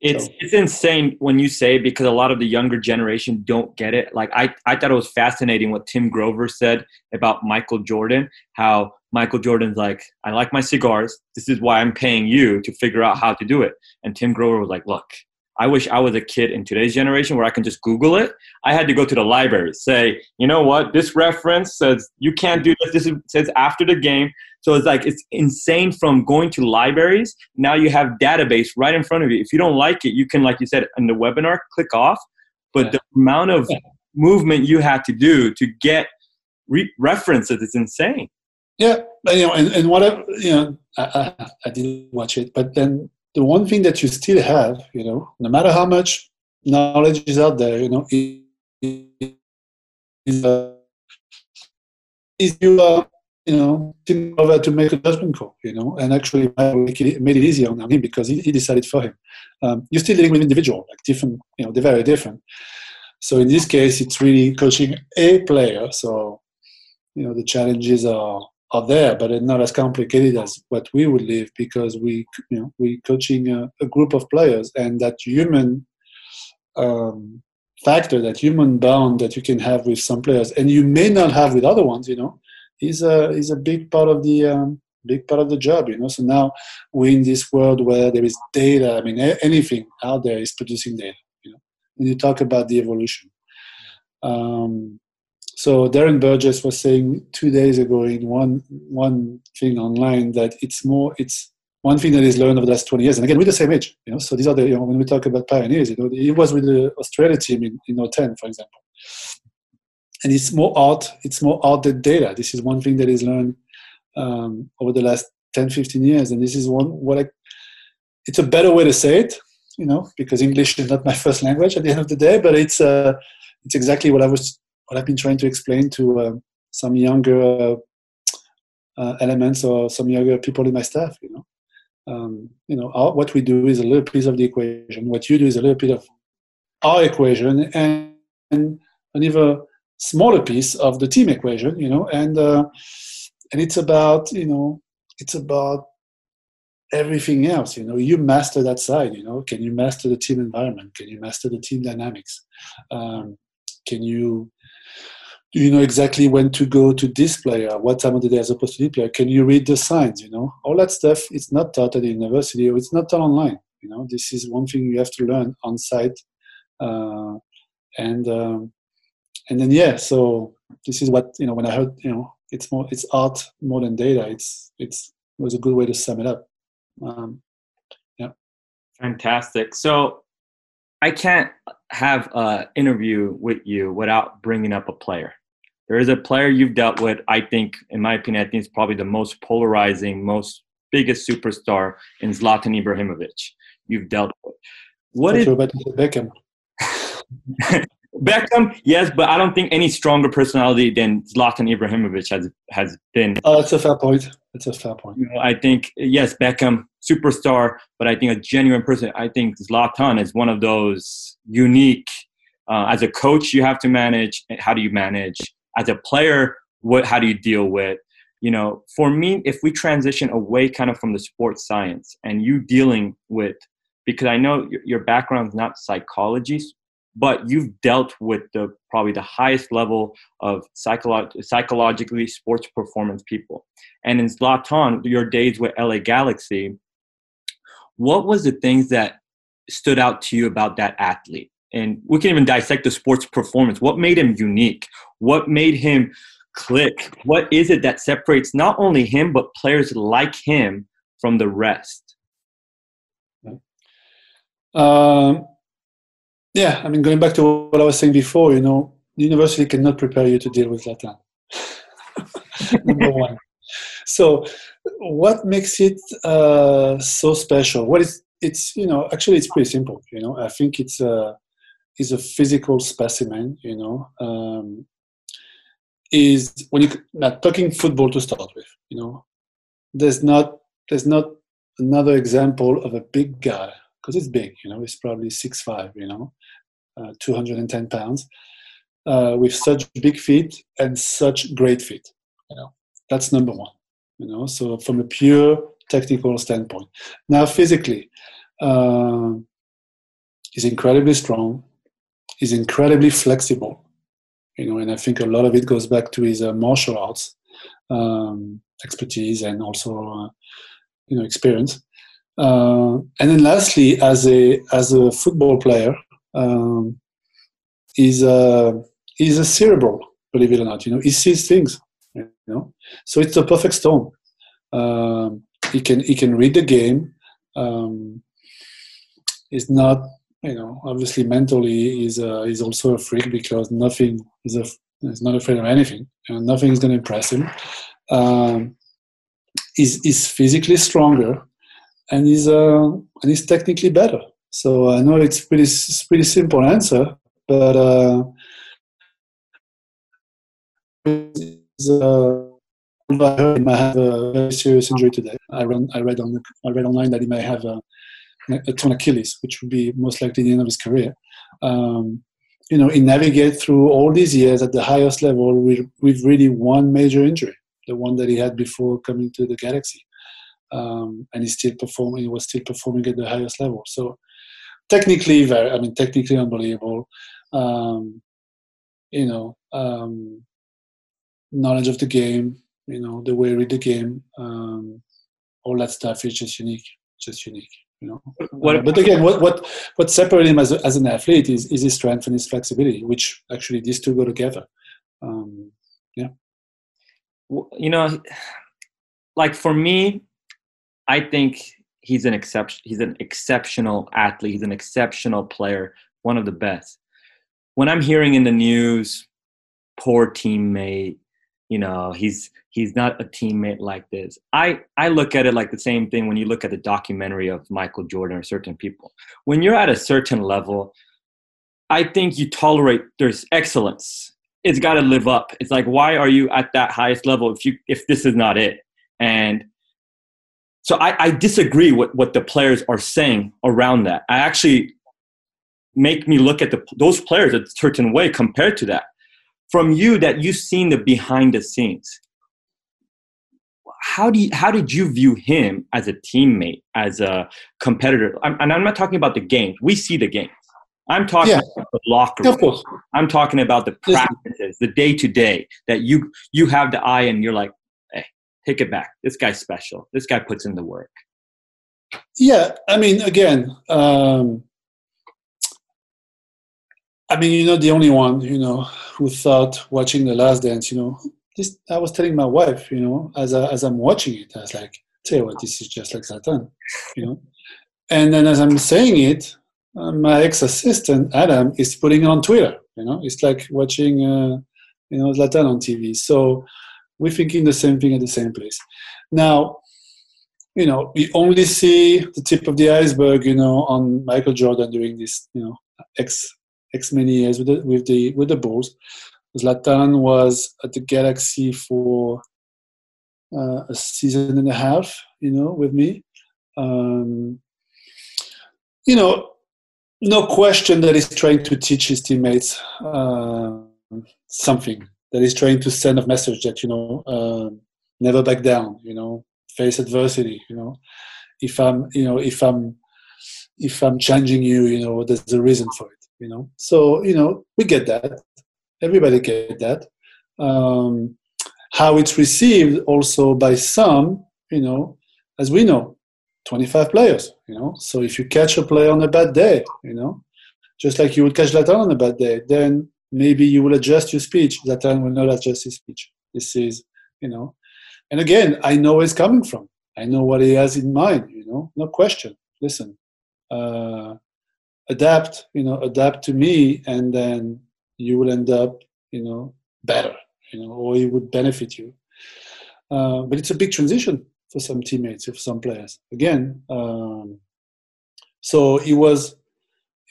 it's so. it's insane when you say because a lot of the younger generation don't get it. Like I I thought it was fascinating what Tim Grover said about Michael Jordan, how Michael Jordan's like, I like my cigars. This is why I'm paying you to figure out how to do it. And Tim Grover was like, look, I wish I was a kid in today's generation where I can just Google it. I had to go to the library, say, you know what, this reference says you can't do this. This is, says after the game. So it's like it's insane from going to libraries. Now you have database right in front of you. If you don't like it, you can, like you said in the webinar, click off. But yeah. the amount of yeah. movement you had to do to get re- references is insane. Yeah, you know, and, and whatever, you know, I, I, I didn't watch it, but then the one thing that you still have, you know, no matter how much knowledge is out there, you know, is, uh, is you, uh, you know, over to make a judgment call, you know, and actually made it, made it easier on him because he, he decided for him. Um, you're still dealing with individual, like different, you know, they're very different. So in this case, it's really coaching a player. So, you know, the challenges are are there, but it's not as complicated as what we would live because we, you know, we coaching a, a group of players, and that human um, factor, that human bond that you can have with some players, and you may not have with other ones, you know, is a is a big part of the um, big part of the job, you know. So now we're in this world where there is data. I mean, anything out there is producing data. You know, when you talk about the evolution. Um, so Darren Burgess was saying two days ago in one one thing online that it's more it's one thing that is learned over the last 20 years, and again with the same age, you know. So these are the you know when we talk about pioneers, you know, he was with the Australia team in, in 010, for example, and it's more art. It's more art than data. This is one thing that is learned um, over the last 10, 15 years, and this is one what I. It's a better way to say it, you know, because English is not my first language at the end of the day, but it's uh, it's exactly what I was what I've been trying to explain to uh, some younger uh, elements or some younger people in my staff. You know, um, you know, our, what we do is a little piece of the equation. What you do is a little bit of our equation, and, and an even smaller piece of the team equation. You know, and uh, and it's about you know, it's about everything else. You know, you master that side. You know, can you master the team environment? Can you master the team dynamics? Um, can you do you know exactly when to go to this player, what time of the day as opposed to this player? Can you read the signs? You know, all that stuff. It's not taught at the university, or it's not taught online. You know, this is one thing you have to learn on site, uh, and um, and then yeah. So this is what you know. When I heard you know, it's more it's art more than data. It's it's it was a good way to sum it up. Um, yeah. Fantastic. So I can't have an interview with you without bringing up a player there is a player you've dealt with. I think, in my opinion, I think it's probably the most polarizing, most biggest superstar in Zlatan Ibrahimovic you've dealt with. What is Beckham? Beckham, yes, but I don't think any stronger personality than Zlatan Ibrahimovic has has been. Oh, that's a fair point. That's a fair point. You know, I think yes, Beckham, superstar, but I think a genuine person. I think Zlatan is one of those unique. Uh, as a coach, you have to manage. How do you manage? As a player, what how do you deal with? You know, for me, if we transition away kind of from the sports science and you dealing with, because I know your background is not psychology, but you've dealt with the probably the highest level of psycholo- psychologically sports performance people. And in Zlatan, your days with LA Galaxy, what was the things that stood out to you about that athlete? And we can even dissect the sports performance. What made him unique? What made him click? What is it that separates not only him but players like him from the rest? Um, yeah, I mean, going back to what I was saying before, you know, the university cannot prepare you to deal with Zlatan. Number one. So, what makes it uh, so special? What is it's you know actually it's pretty simple. You know, I think it's uh, is a physical specimen, you know, um, is when you not talking football to start with, you know, there's not there's not another example of a big guy because it's big, you know, it's probably six five, you know, uh, 210 pounds, uh, with such big feet and such great feet, you know, that's number one, you know. So from a pure technical standpoint, now physically, uh, he's incredibly strong he's incredibly flexible, you know, and I think a lot of it goes back to his uh, martial arts um, expertise and also, uh, you know, experience. Uh, and then lastly, as a as a football player, um, he's a he's a cerebral, believe it or not. You know, he sees things. You know, so it's a perfect storm. Um, he can he can read the game. Um, he's not you know, obviously mentally he's uh, he's also a freak because nothing is a he's not afraid of anything, and nothing is going to impress him. Um, he's, he's physically stronger, and he's uh, and he's technically better. So I know it's pretty it's pretty simple answer, but uh, uh, he might have a very serious injury today. I read I read on I read online that he may have a a torn Achilles, which would be most likely the end of his career. Um, you know, he navigate through all these years at the highest level with, with really one major injury, the one that he had before coming to the Galaxy, um, and he's still performing. He was still performing at the highest level. So technically, very, I mean, technically unbelievable. Um, you know, um, knowledge of the game. You know, the way he read the game. Um, all that stuff is just unique. Just unique. You know, what, but again, what what what separates him as, a, as an athlete is, is his strength and his flexibility, which actually these two go together. Um, yeah. You know, like for me, I think he's an exception. He's an exceptional athlete. He's an exceptional player. One of the best. When I'm hearing in the news, poor teammate, you know, he's he's not a teammate like this. I, I look at it like the same thing when you look at the documentary of Michael Jordan or certain people. When you're at a certain level, I think you tolerate there's excellence. It's got to live up. It's like why are you at that highest level if you if this is not it? And so I, I disagree with what the players are saying around that. I actually make me look at the, those players a certain way compared to that. From you, that you've seen the behind the scenes, how do you, how did you view him as a teammate, as a competitor? I'm, and I'm not talking about the games. We see the games. I'm talking yeah. about the locker room. Of course. I'm talking about the practices, the day to day that you you have the eye and you're like, hey, take it back. This guy's special. This guy puts in the work. Yeah, I mean, again, um, I mean, you're not the only one, you know, who thought watching The Last Dance, you know, this. I was telling my wife, you know, as I, as I'm watching it, I was like, tell you what, this is just like Zlatan, you know. And then as I'm saying it, uh, my ex-assistant Adam is putting it on Twitter. You know, it's like watching, uh, you know, Zlatan on TV. So we're thinking the same thing at the same place. Now, you know, we only see the tip of the iceberg, you know, on Michael Jordan during this, you know, X X many years with the with the with the Bulls. Zlatan was at the Galaxy for uh, a season and a half, you know, with me. Um, you know, no question that he's trying to teach his teammates uh, something. That he's trying to send a message that you know, uh, never back down. You know, face adversity. You know, if I'm, you know, if I'm, if I'm challenging you, you know, there's a reason for it. You know, so you know, we get that. Everybody get that. Um, how it's received also by some, you know, as we know, 25 players, you know. So if you catch a player on a bad day, you know, just like you would catch Zlatan on a bad day, then maybe you will adjust your speech. Zlatan will not adjust his speech. This is, you know. And again, I know where he's coming from. I know what he has in mind, you know, no question. Listen, uh, adapt, you know, adapt to me, and then you will end up, you know, better, you know, or it would benefit you. Uh, but it's a big transition for some teammates, for some players. Again, um, so it was,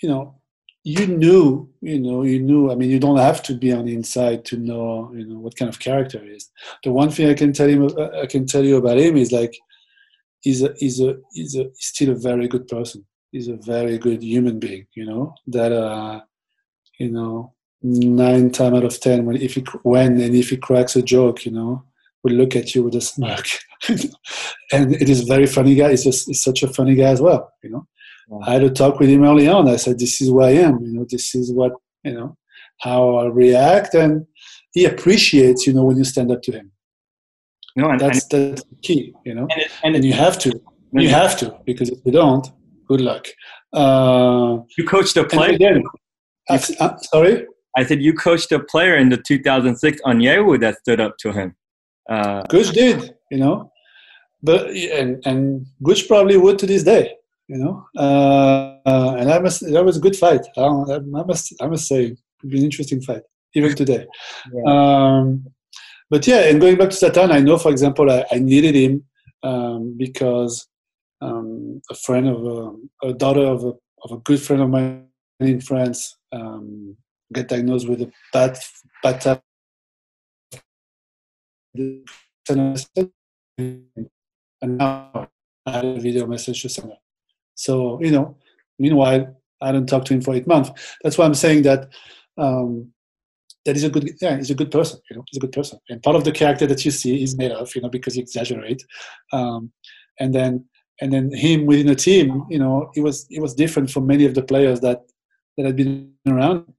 you know, you knew, you know, you knew. I mean, you don't have to be on the inside to know, you know, what kind of character he is. The one thing I can tell you, I can tell you about him is like, he's a, he's a, he's a, he's still a very good person. He's a very good human being. You know that, uh, you know, nine time out of ten when if he when and if he cracks a joke, you know, will look at you with a smirk. and it is very funny guy. He's just he's such a funny guy as well. You know, yeah. I had a talk with him early on. I said, "This is who I am. You know, this is what you know, how I react." And he appreciates, you know, when you stand up to him. No, and, that's and, that's the key. You know, and, it, and, and you have to. You have to because if you don't, good luck. Uh, you coached a player. Again, uh, sorry. I said you coached a player in the 2006 on Onyewu that stood up to him. Uh, Gooch did, you know, but and and Gooch probably would to this day, you know. Uh, uh, and I must that was a good fight. I, I, must I must say, it'd be an interesting fight even today. Yeah. Um, but yeah, and going back to Zlatan, I know, for example, I, I needed him um, because um, a friend of a, um, a daughter of a, of a good friend of mine in France um, got diagnosed with a bad bad type and now I had a video message to send her. So, you know, meanwhile, I didn't talk to him for eight months. That's why I'm saying that um, that is a good, yeah, he's a good person, you know, he's a good person. And part of the character that you see is made of, you know, because he exaggerate. Um, and then, and then him within the team, you know, it was, it was different from many of the players that, that had been around.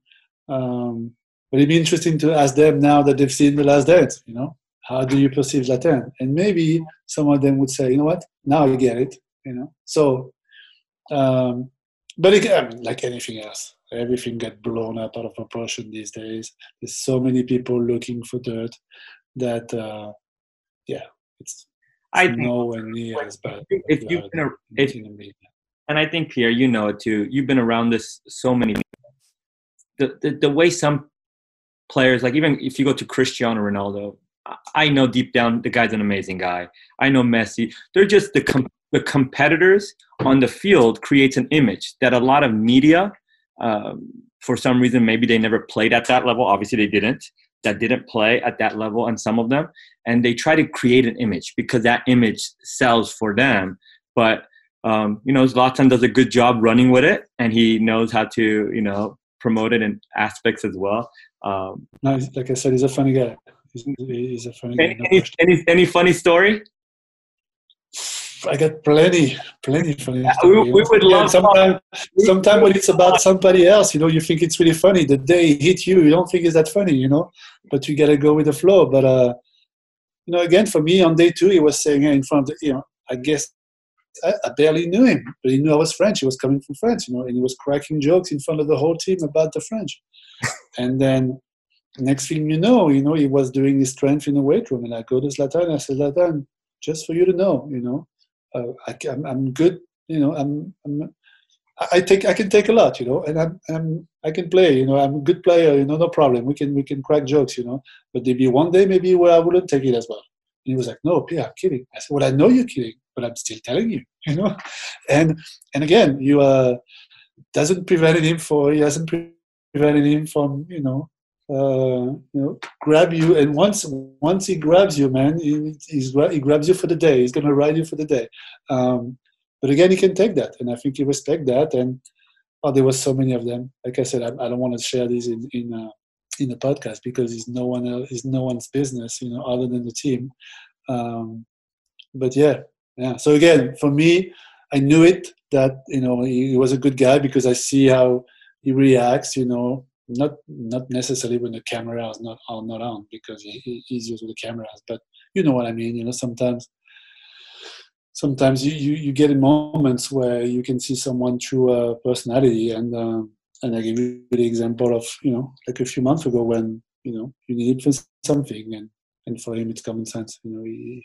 Um, but it'd be interesting to ask them now that they've seen the last dance, you know, how do you perceive Zlatan? And maybe some of them would say, you know what, now I get it. You know, so, um, but again, like anything else, everything get blown up out of proportion these days. There's so many people looking for dirt that, uh, yeah, it's, I nowhere near as bad. If you've been a, if, and I think Pierre, you know it too. You've been around this so many. The, the way some players, like even if you go to Cristiano Ronaldo, I know deep down the guy's an amazing guy. I know Messi. They're just the com- the competitors on the field creates an image that a lot of media, um, for some reason, maybe they never played at that level. Obviously, they didn't. that didn't play at that level and some of them and they try to create an image because that image sells for them but um, you know Zlatan does a good job running with it and he knows how to you know promote it in aspects as well um, no, like I said he's a funny guy he's, he's a funny any, guy any, any, any funny story I got plenty, plenty funny. Yeah, we, we, would love. Sometimes, sometimes when it's about somebody else, you know, you think it's really funny. The day it hit you, you don't think it's that funny, you know. But you gotta go with the flow. But uh, you know, again, for me on day two, he was saying in front of, you know, I guess I, I, barely knew him, but he knew I was French. He was coming from France, you know, and he was cracking jokes in front of the whole team about the French. and then next thing you know, you know, he was doing his strength in the weight room, and I go to Zlatan, and I said, Zlatan, just for you to know, you know, uh, I, am I'm good. You know, I'm, I'm I take I can take a lot, you know, and I'm, I'm I can play, you know, I'm a good player, you know, no problem. We can we can crack jokes, you know. But there'd be one day maybe where I wouldn't take it as well. And he was like, No, Pierre, I'm kidding. I said, Well, I know you're kidding, but I'm still telling you, you know. And and again, you uh doesn't prevent him for he hasn't prevented him from, you know, uh, you know, grab you. And once once he grabs you, man, he, he grabs you for the day. He's gonna ride you for the day. Um, but again, he can take that, and I think he respect that. And oh, there was so many of them. Like I said, I, I don't want to share these in in uh, in the podcast because it's no one else, it's no one's business, you know, other than the team. Um, but yeah, yeah. So again, for me, I knew it that you know he, was a good guy because I see how he reacts. You know, not not necessarily when the camera is not on not on because he, he's used with the cameras but you know what i mean you know sometimes sometimes you, you, you get in moments where you can see someone through a personality and um, and i give you the example of you know like a few months ago when you know you need something and and for him it's common sense you know he,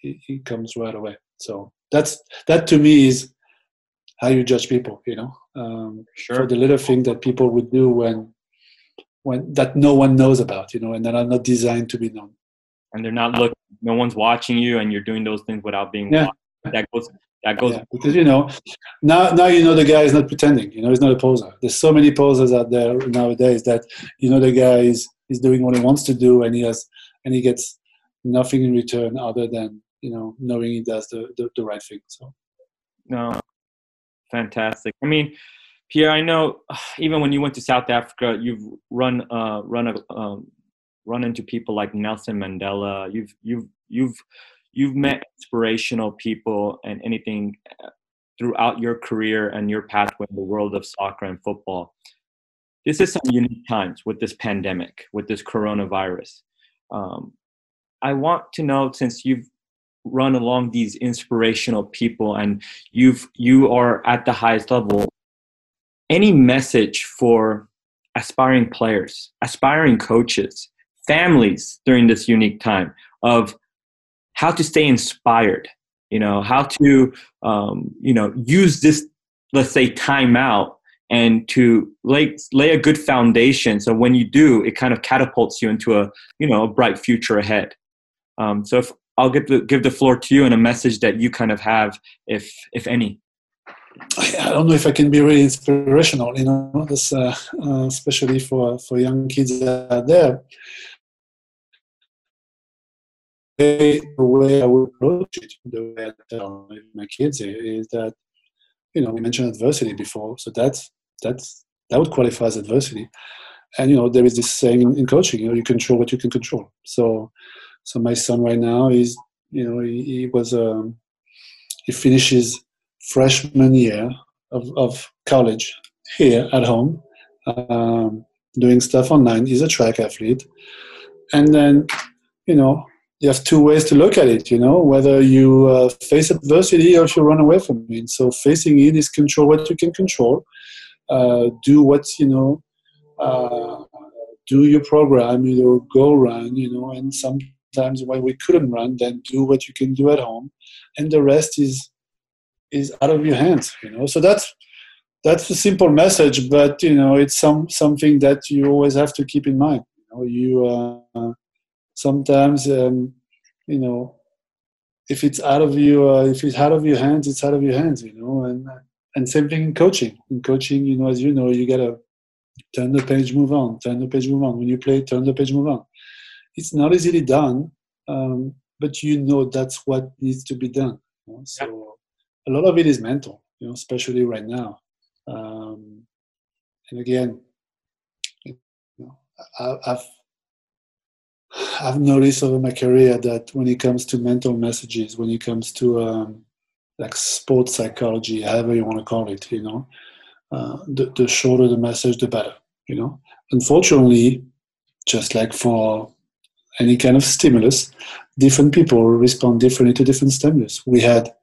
he, he comes right away so that's that to me is how you judge people you know um, sure. for the little thing that people would do when when that no one knows about, you know, and that are not designed to be known. And they're not looking. No one's watching you, and you're doing those things without being yeah. watched. That goes. That goes. Yeah, because you know, now now you know the guy is not pretending. You know, he's not a poser. There's so many posers out there nowadays that you know the guy is is doing what he wants to do, and he has and he gets nothing in return other than you know knowing he does the the, the right thing. So. No, fantastic. I mean, Pierre, I know even when you went to South Africa, you've run uh, run a, um, run into people like Nelson Mandela. You've you've you've you've met inspirational people and anything uh, throughout your career and your pathway in the world of soccer and football. This is some unique times with this pandemic, with this coronavirus. Um, I want to know since you've run along these inspirational people and you've you are at the highest level any message for aspiring players, aspiring coaches, families during this unique time of how to stay inspired, you know, how to, um, you know, use this, let's say, time out and to lay, lay a good foundation. So when you do, it kind of catapults you into a, you know, a bright future ahead. Um, so if I'll give the, give the floor to you and a message that you kind of have, if, if any. I don't know if I can be really inspirational, you know, this, uh, uh, especially for, for young kids out there. The way I would approach it, the way I tell my kids is that, you know, we mentioned adversity before, so that's that's that would qualify as adversity. And you know, there is this saying in, in coaching, you know, you control what you can control. So, so my son right now is, you know, he, he was um, he finishes freshman year of, of college here at home, um, doing stuff online. He's a track athlete. And then, you know, you have two ways to look at it, you know, whether you uh, face adversity or if you run away from it. So facing it is control what you can control. Uh, do what, you know, uh, do your program, you know, go run, you know, and sometimes when we couldn't run, then do what you can do at home. And the rest is is out of your hands you know? So that's that's a simple message but you know it's some something that you always have to keep in mind you know? You uh, sometimes um, you know if it's out of you uh, if it's out of your hands it's out of your hands you know? And and same thing in coaching. In coaching you know as you know you gotta turn the page move on turn the page move on. When you play turn the page move on it's not easily done, um, but you know that's what needs to be done. You know? So a lot of it is mental, you know, especially right now. Um, and again, you know, I, I've I've noticed over my career that when it comes to mental messages, when it comes to um, like sports psychology, however you want to call it, you know, uh, the, the shorter the message, the better, you know. Unfortunately, just like for any kind of stimulus, different people respond differently to different stimulus. We had,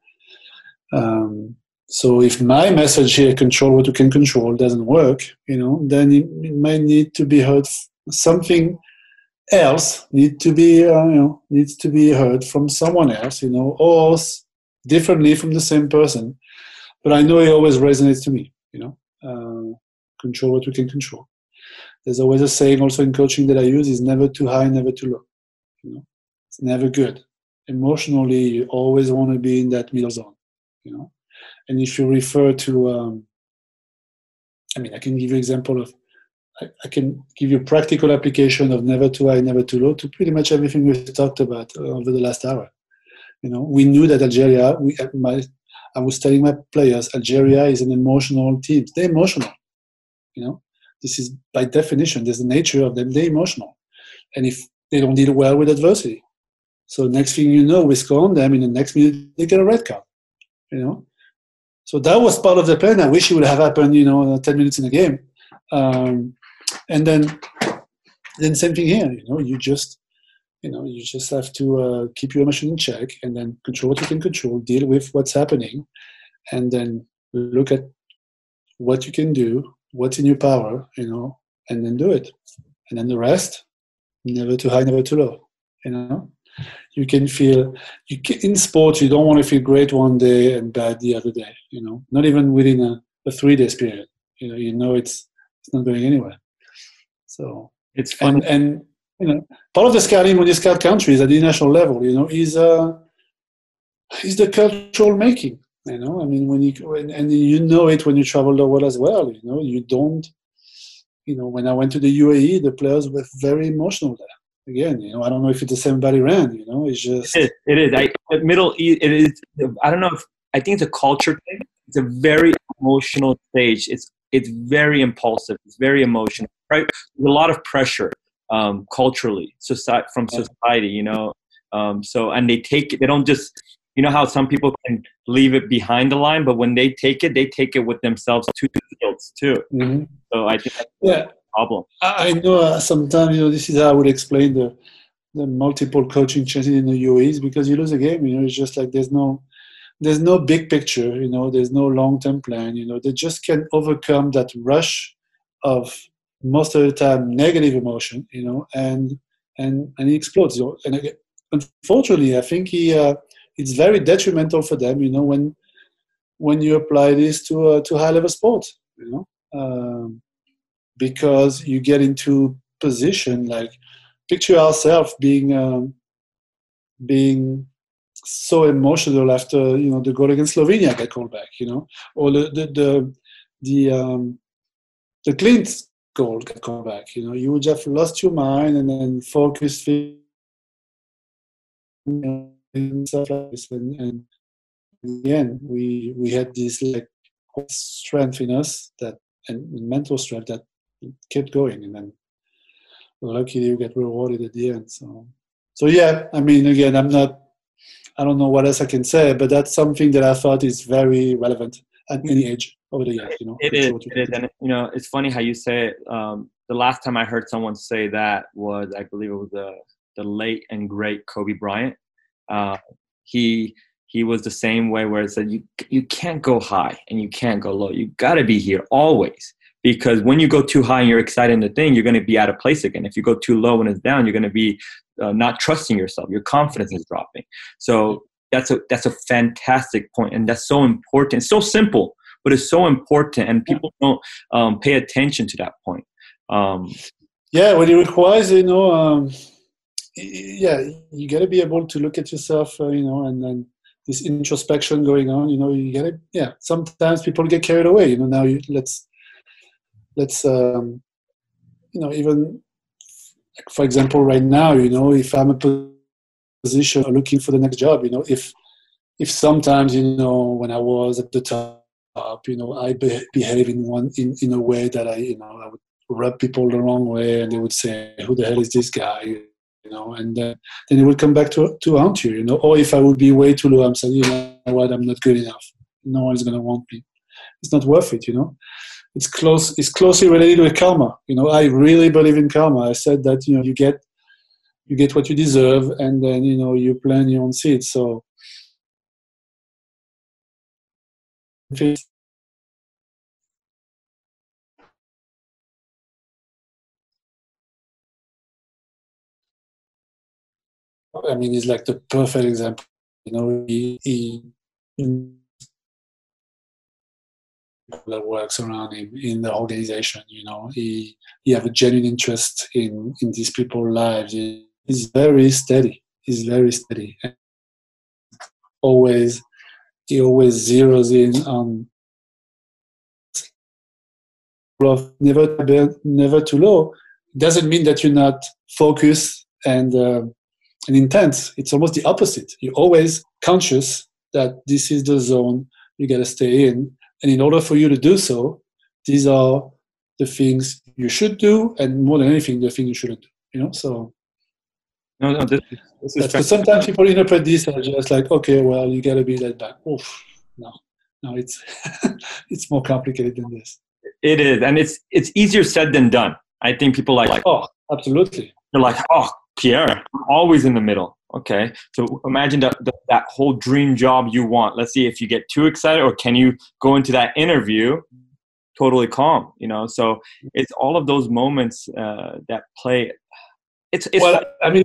um, so if my message here, control what you can control, doesn't work, you know, then it, it might need to be heard. Something else need to be, uh, you know, needs to be heard from someone else, you know, or differently from the same person. But I know it always resonates to me, you know. Uh, control what we can control. There's always a saying also in coaching that I use is never too high, never too low. You know, it's never good. Emotionally, you always want to be in that middle zone. You know, and if you refer to, um, I mean, I can give you example of, I, I, can give you practical application of never too high, never too low to pretty much everything we've talked about over the last hour. You know, we knew that Algeria. We, my, I was telling my players, Algeria is an emotional team. They're emotional. You know, this is by definition. There's the nature of them. They're emotional, and if they don't deal well with adversity, so next thing you know, we score on them. In the next minute, they get a red card. You know, so that was part of the plan. I wish it would have happened. You know, ten minutes in the game, um, and then then same thing here. You know, you just you know you just have to uh, keep your emotion in check and then control what you can control deal with what's happening and then look at what you can do what's in your power you know and then do it. And then the rest never too high never too low you know? You can feel you can, in sports you don't want to feel great one day and bad the other day you know? Not even within a, a three days period you know? You know it's it's not going anywhere. So it's fun and, and you know, part of the scouting when you scout countries at the national level, you know, is uh, is the cultural making. You know, I mean, when you when, and you know it when you travel the world as well. You know, you don't. You know, when I went to the UAE, the players were very emotional there. Again, you know, I don't know if it's the same body ran. You know, it's just it is. It is. I, Middle East. It is. I don't know if I think it's a culture thing. It's a very emotional stage. It's it's very impulsive. It's very emotional. Right? There's a lot of pressure um, culturally society from society you know um, so and they take it they don't just you know how some people can leave it behind the line but when they take it they take it with themselves to the fields too mm-hmm. so i think yeah problem i know uh, sometimes you know this is how i would explain the the multiple coaching changes in the UAE because you lose a game you know it's just like there's no there's no big picture you know there's no long-term plan you know they just can overcome that rush of most of the time negative emotion, you know, and and and he explodes. You know, and again, unfortunately, I think he uh, it's very detrimental for them, you know, when when you apply this to uh, to high level sports, you know, um, because you get into position like picture ourselves being um, being so emotional after you know the goal against Slovenia got called back, you know, or the the the the, um, the Clint goal got called back. You know, you would have lost your mind and then focused and stuff like this. And, and again, we we had this like strength in us that and mental strength that kept going, and then luckily you get rewarded at the end. So, so yeah, I mean, again, I'm not. I don't know what else I can say, but that's something that I thought is very relevant at any age over the years. You know, it is. It is, and you know, it's funny how you say it. Um, the last time I heard someone say that was, I believe, it was the the late and great Kobe Bryant. Uh, he he was the same way, where it said you you can't go high and you can't go low. You got to be here always. Because when you go too high and you're excited in the thing, you're going to be out of place again. If you go too low and it's down, you're going to be uh, not trusting yourself. Your confidence is dropping. So that's a that's a fantastic point, and that's so important. It's so simple, but it's so important, and people don't um, pay attention to that point. Um, yeah, what it requires, you know, um, yeah, you got to be able to look at yourself, uh, you know, and then this introspection going on. You know, you got to, yeah. Sometimes people get carried away. You know, now you, let's let's um, you know even for example, right now, you know, if I'm a position looking for the next job, you know, if if sometimes, you know, when I was at the top, you know, I be- behave in one in, in a way that I, you know, I would rub people the wrong way, and they would say, "Who the hell is this guy?" You know, and uh, then it would come back to to haunt you, you know. Or if I would be way too low, I'm saying, you know what, I'm not good enough. No one's gonna want me. It's not worth it, you know it's close it's closely related with karma you know i really believe in karma i said that you know you get you get what you deserve and then you know you plant your own seed so I mean, he's like the perfect example. You know, he, he that works around him in the organization. You know, he he have a genuine interest in in these people's lives. He, he's very steady. He's very steady. And always, he always zeroes in on never never too low. Doesn't mean that you're not focused and uh, and intense. It's almost the opposite. You're always conscious that this is the zone you got to stay in and in order for you to do so, these are the things you should do, and more than anything, the things you shouldn't do. You know, so. No, no, this, this is sometimes people interpret this as just like, okay, well, you got to be laid back. Oof, no, no, it's it's more complicated than this. It is, and it's it's easier said than done. I think people like, like oh, absolutely. They're like, oh, Pierre, always in the middle. Okay, so imagine that that whole dream job you want. Let's see if you get too excited, or can you go into that interview totally calm? You know, so it's all of those moments uh, that play. It's, it's well, I mean,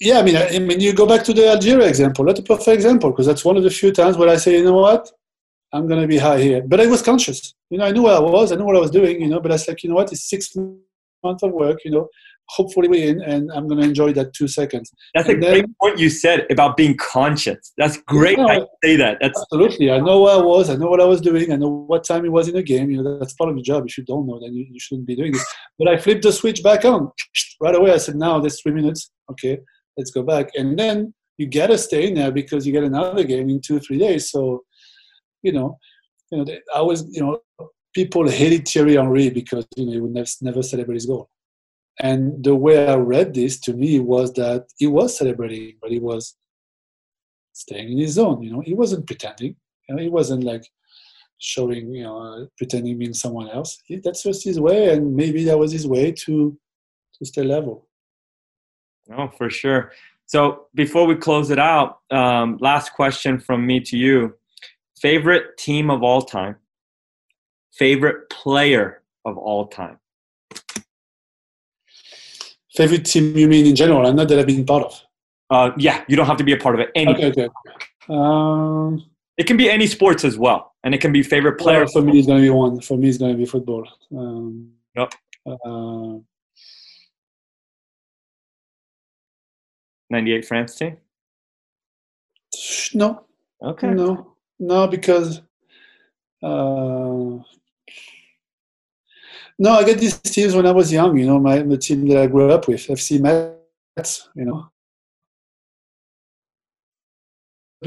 yeah, I mean, I mean, you go back to the Algeria example. That's a perfect example because that's one of the few times where I say, you know what, I'm going to be high here. But I was conscious. You know, I knew where I was, I knew what I was doing. You know, but I was like, you know what, it's six months of work. You know, hopefully win and I'm going to enjoy that two seconds. That's and a then, great point you said about being conscious. That's great. You know, I say that. That's absolutely. I know where I was. I know what I was doing. I know what time it was in the game. You know, that's part of the job. If you don't know, then you, you shouldn't be doing this. But I flipped the switch back on right away. I said, now there's three minutes. Okay, let's go back. And then you got to stay in there because you get another game in two, three days. So, you know, you know, I was, you know, people hated Thierry Henry because, you know, he would never, never celebrate his goal. And the way I read this to me was that he was celebrating, but he was staying in his zone. You know, he wasn't pretending. You know, he wasn't like showing, you know, pretending being someone else. He, that's just his way, and maybe that was his way to to stay level. Oh, for sure. So before we close it out, um, last question from me to you: favorite team of all time, favorite player of all time. Favorite team you mean in general, and not that I've been part of? Uh, yeah, you don't have to be a part of it. Any. Okay, okay. Um, it can be any sports as well, and it can be favorite player. Well, for me, it's going to be one. For me, it's going to be football. Um, yep. Uh, 98 France team? No. Okay. No, no, because uh, no, I get these teams when I was young. You know, my the team that I grew up with, FC Metz. You know,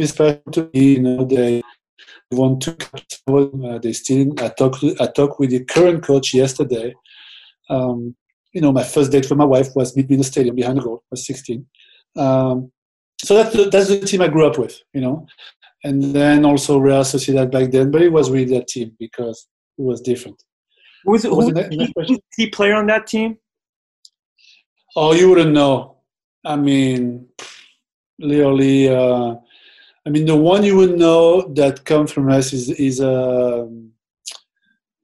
special to me. You know, they two cups. Uh, they still. I talked. I talked with the current coach yesterday. Um, you know, my first date with my wife was meet me in the stadium behind the goal. I was 16. Um, so that's the, that's the team I grew up with. You know, and then also Real Sociedad back then, but it was really that team because it was different. Who was, who was the key, key player on that team? Oh, you wouldn't know. I mean, literally. Uh, I mean, the one you would know that comes from us is is uh,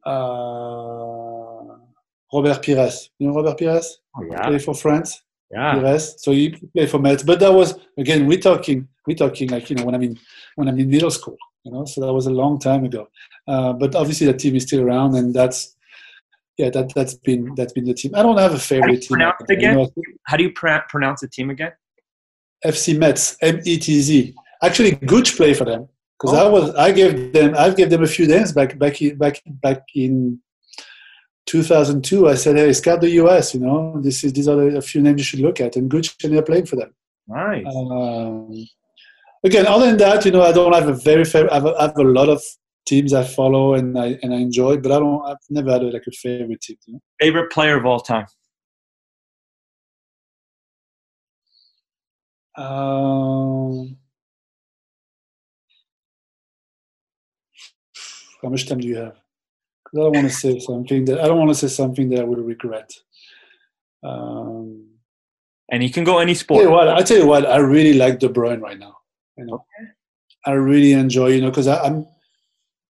uh, Robert Pires. You know Robert Pires? Oh, yeah. Play for France. Yeah. Pires. So he played for Metz, but that was again we're talking we're talking like you know when I'm in when I'm in middle school. You know, so that was a long time ago. Uh, but obviously, the team is still around, and that's yeah, that that's been that's been the team. I don't have a favorite team. Again? You know, How do you pr- pronounce the team again? FC Metz, M E T Z. Actually, Gooch play for them because oh. I was I gave them I gave them a few names back back in, back back in 2002, I said, "Hey, scout the US. You know, this is these are a few names you should look at." And Gooch ended up playing for them. Nice. Um, again, other than that, you know, I don't have a very favorite. I have a, I have a lot of teams I follow and I and I enjoy, but I don't. I've never had a, like a favorite team. You know? Favorite player of all time? Um, how much time do you have? Because I don't want to say something that I don't want to say something that I will regret. Um, and you can go any I sport. tell you what, I tell you what, I really like De Bruyne right now. You know, I really enjoy. You know, because I'm.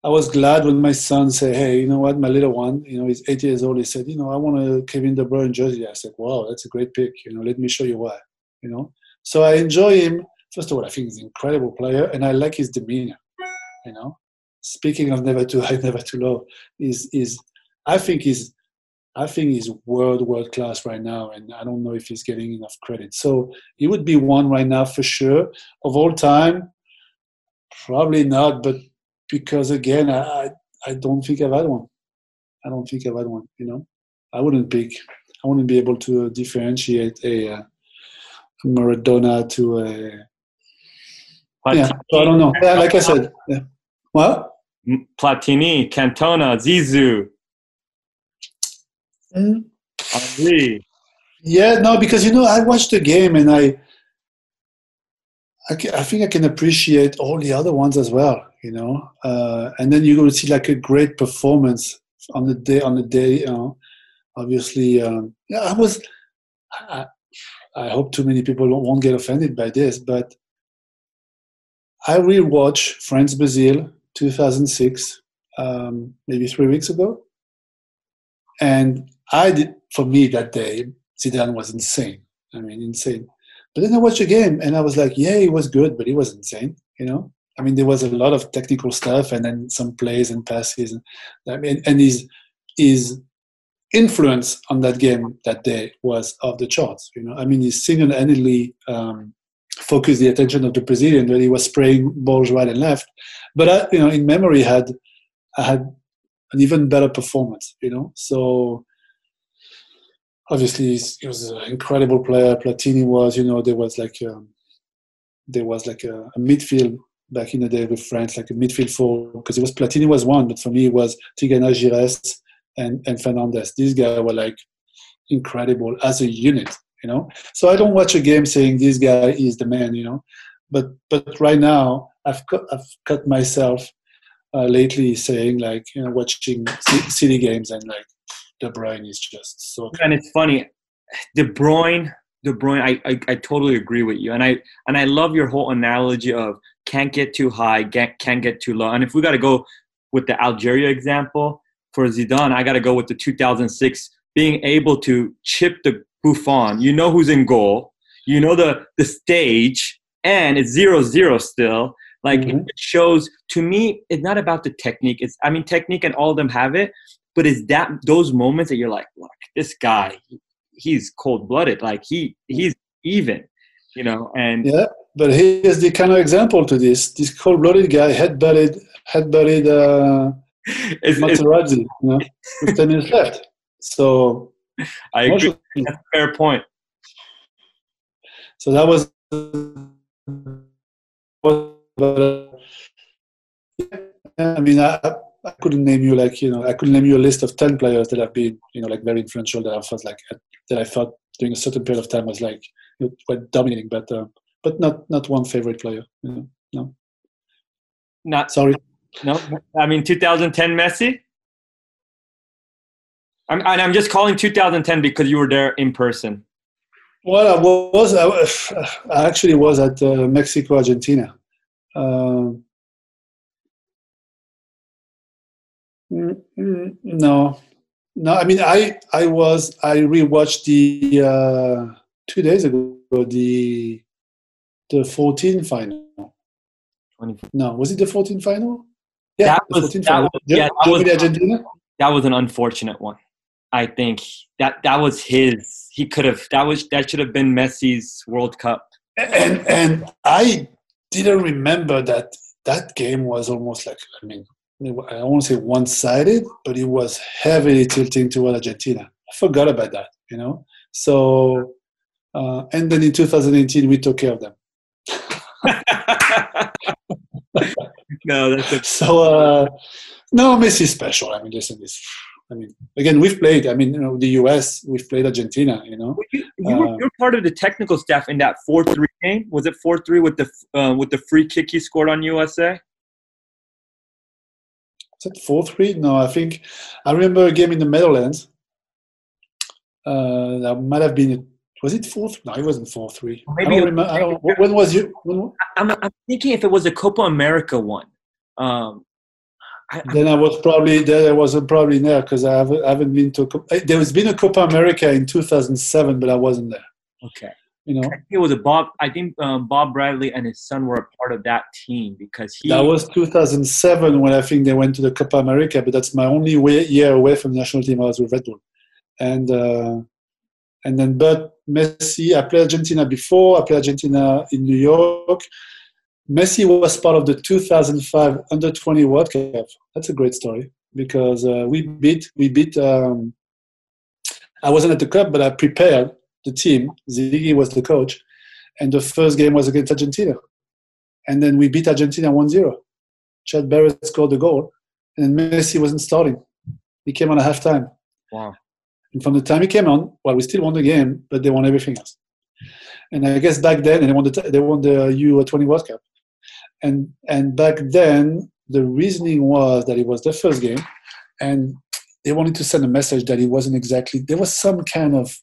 I was glad when my son said, "Hey, you know what, my little one, you know, he's eight years old. He said, you know, I want a Kevin De Bruyne jersey." I said, "Wow, that's a great pick. You know, let me show you why." You know, so I enjoy him. First of all, I think he's an incredible player, and I like his demeanor. You know, speaking of never too high, never too low, is is I think he's I think he's world world class right now, and I don't know if he's getting enough credit. So he would be one right now for sure of all time. Probably not, but because again, I I, I don't think I've had one. I don't think I've had one. You know, I wouldn't pick. I wouldn't be able to differentiate a, uh, Maradona to a. Platini, Yeah, so I don't know. Yeah, like I said, yeah. What? Platini, Cantona, Zizou, Mm. Henry. Yeah, no, because you know I watched the game and I, I, I think I can appreciate all the other ones as well. You know, uh, and then you're going to see like a great performance on the day on the day. You know, obviously, um, yeah, I was. I, I hope too many people won't get offended by this, but I rewatched France Brazil 2006, um, maybe three weeks ago, and I did for me that day. Zidane was insane. I mean, insane. But then I watched the game and I was like, yeah, he was good, but he was insane. You know, I mean, there was a lot of technical stuff and then some plays and passes. And I mean, and his his influence on that game that day was off the charts. You know, I mean, he single-handedly um, focused the attention of the Brazilian when he was spraying balls right and left. But I, you know, in memory, had I had an even better performance. You know, so obviously he was an incredible player. Platini was, you know, there was like um, there was like a, a midfield back in the day with France, like a midfield four, because it was Platini was one, but for me it was Tigana Giresse and and Fernandez. These guys were like incredible as a unit, you know. So I don't watch a game saying this guy is the man, you know. But but right now I've cut, I've cut myself uh, lately saying like you know watching city games and like De Bruyne is just so And it's funny, De Bruyne, De Bruyne. I, I I totally agree with you, and I and I love your whole analogy of can't get too high, get, can't get too low. And if we got to go with the Algeria example for Zidane, I got to go with the 2006 being able to chip the Buffon. You know who's in goal. You know the the stage, and it's zero zero still. Like Mhm. it shows to me, it's not about the technique. It's I mean technique, and all of them have it. But it's that those moments that you're like, look, this guy, he- he's cold blooded. Like he he's even, you know. And Yeah, but here's the kind of example to this. This cold-blooded guy head-butted, head-butted uh, it's, it's, you know, with 10 minutes left. So, I agree. That's a fair point. so that was, but, uh, I mean, I, I couldn't name you like, you know, I couldn't name you a list of 10 players that have been, you know, like very influential that I felt like, that I thought during a certain period of time was like, you know, quite dominating, but, uh, but not, not one favorite player, you know, no, Not sorry. no. I mean 2010 Messi. I'm and I'm just calling 2010 because you were there in person. Well, I was. I, was- I actually was at uh, Mexico, Argentina. Um, mm, mm, no, no. I mean, I I was. I rewatched the uh, two days ago the the 14 final. 20 No, was it the 14 final? Yeah, That the was- 14 that final. was- yeah, that was- Argentina. That was an unfortunate one. I think that that was his. He could have. That was that should have been Messi's World Cup. and and I didn't remember that that game was almost like I mean I won't say one-sided, but it was heavily tilting toward Argentina. I forgot about that, you know. So, uh, and then in 2018, we took care of them. no, that's a- so. Uh, no, Messi is special. I mean, listen, this. I mean, again, we've played. I mean, you know, the U.S. We've played Argentina. You know, you, you were, Uh, you're part of the technical staff in that four three game. Was it four three with the uh, with the free kick he scored on USA? is it four three? No, I think I remember a game in the Netherlands. Uh, that might have been. Was it four? No, it wasn't four three. I Maybe don't remember. When was you? When, I'm, I'm thinking if it was a Copa America one. Um, I, then I was probably there. I wasn't probably there because I haven't, I haven't been to. a There has been a Copa America in 2007, but I wasn't there. okay. You know, I think it was a Bob. I think um, Bob Bradley and his son were a part of that team because he. that was 2007 when I think they went to the Copa America. But that's my only way, year away from the national team. I was with Red Bull, and uh, and then but Messi. I played Argentina before. I played Argentina in New York. Messi was part of the 2005 Under 20 World Cup. That's a great story because uh, we beat we beat. Um, I wasn't at the cup, but I prepared the team. Sigi was the coach, and the first game was against Argentina, and then we beat Argentina 1-0. Chad Barrett scored the goal, and Messi wasn't starting. He came on at halftime. wow. And from the time he came on, well, we still won the game, but they won everything else. And I guess back then, they won the they won the U20 World Cup. And and back then, the reasoning was that it was the first game, and they wanted to send a message that it wasn't exactly. There was some kind of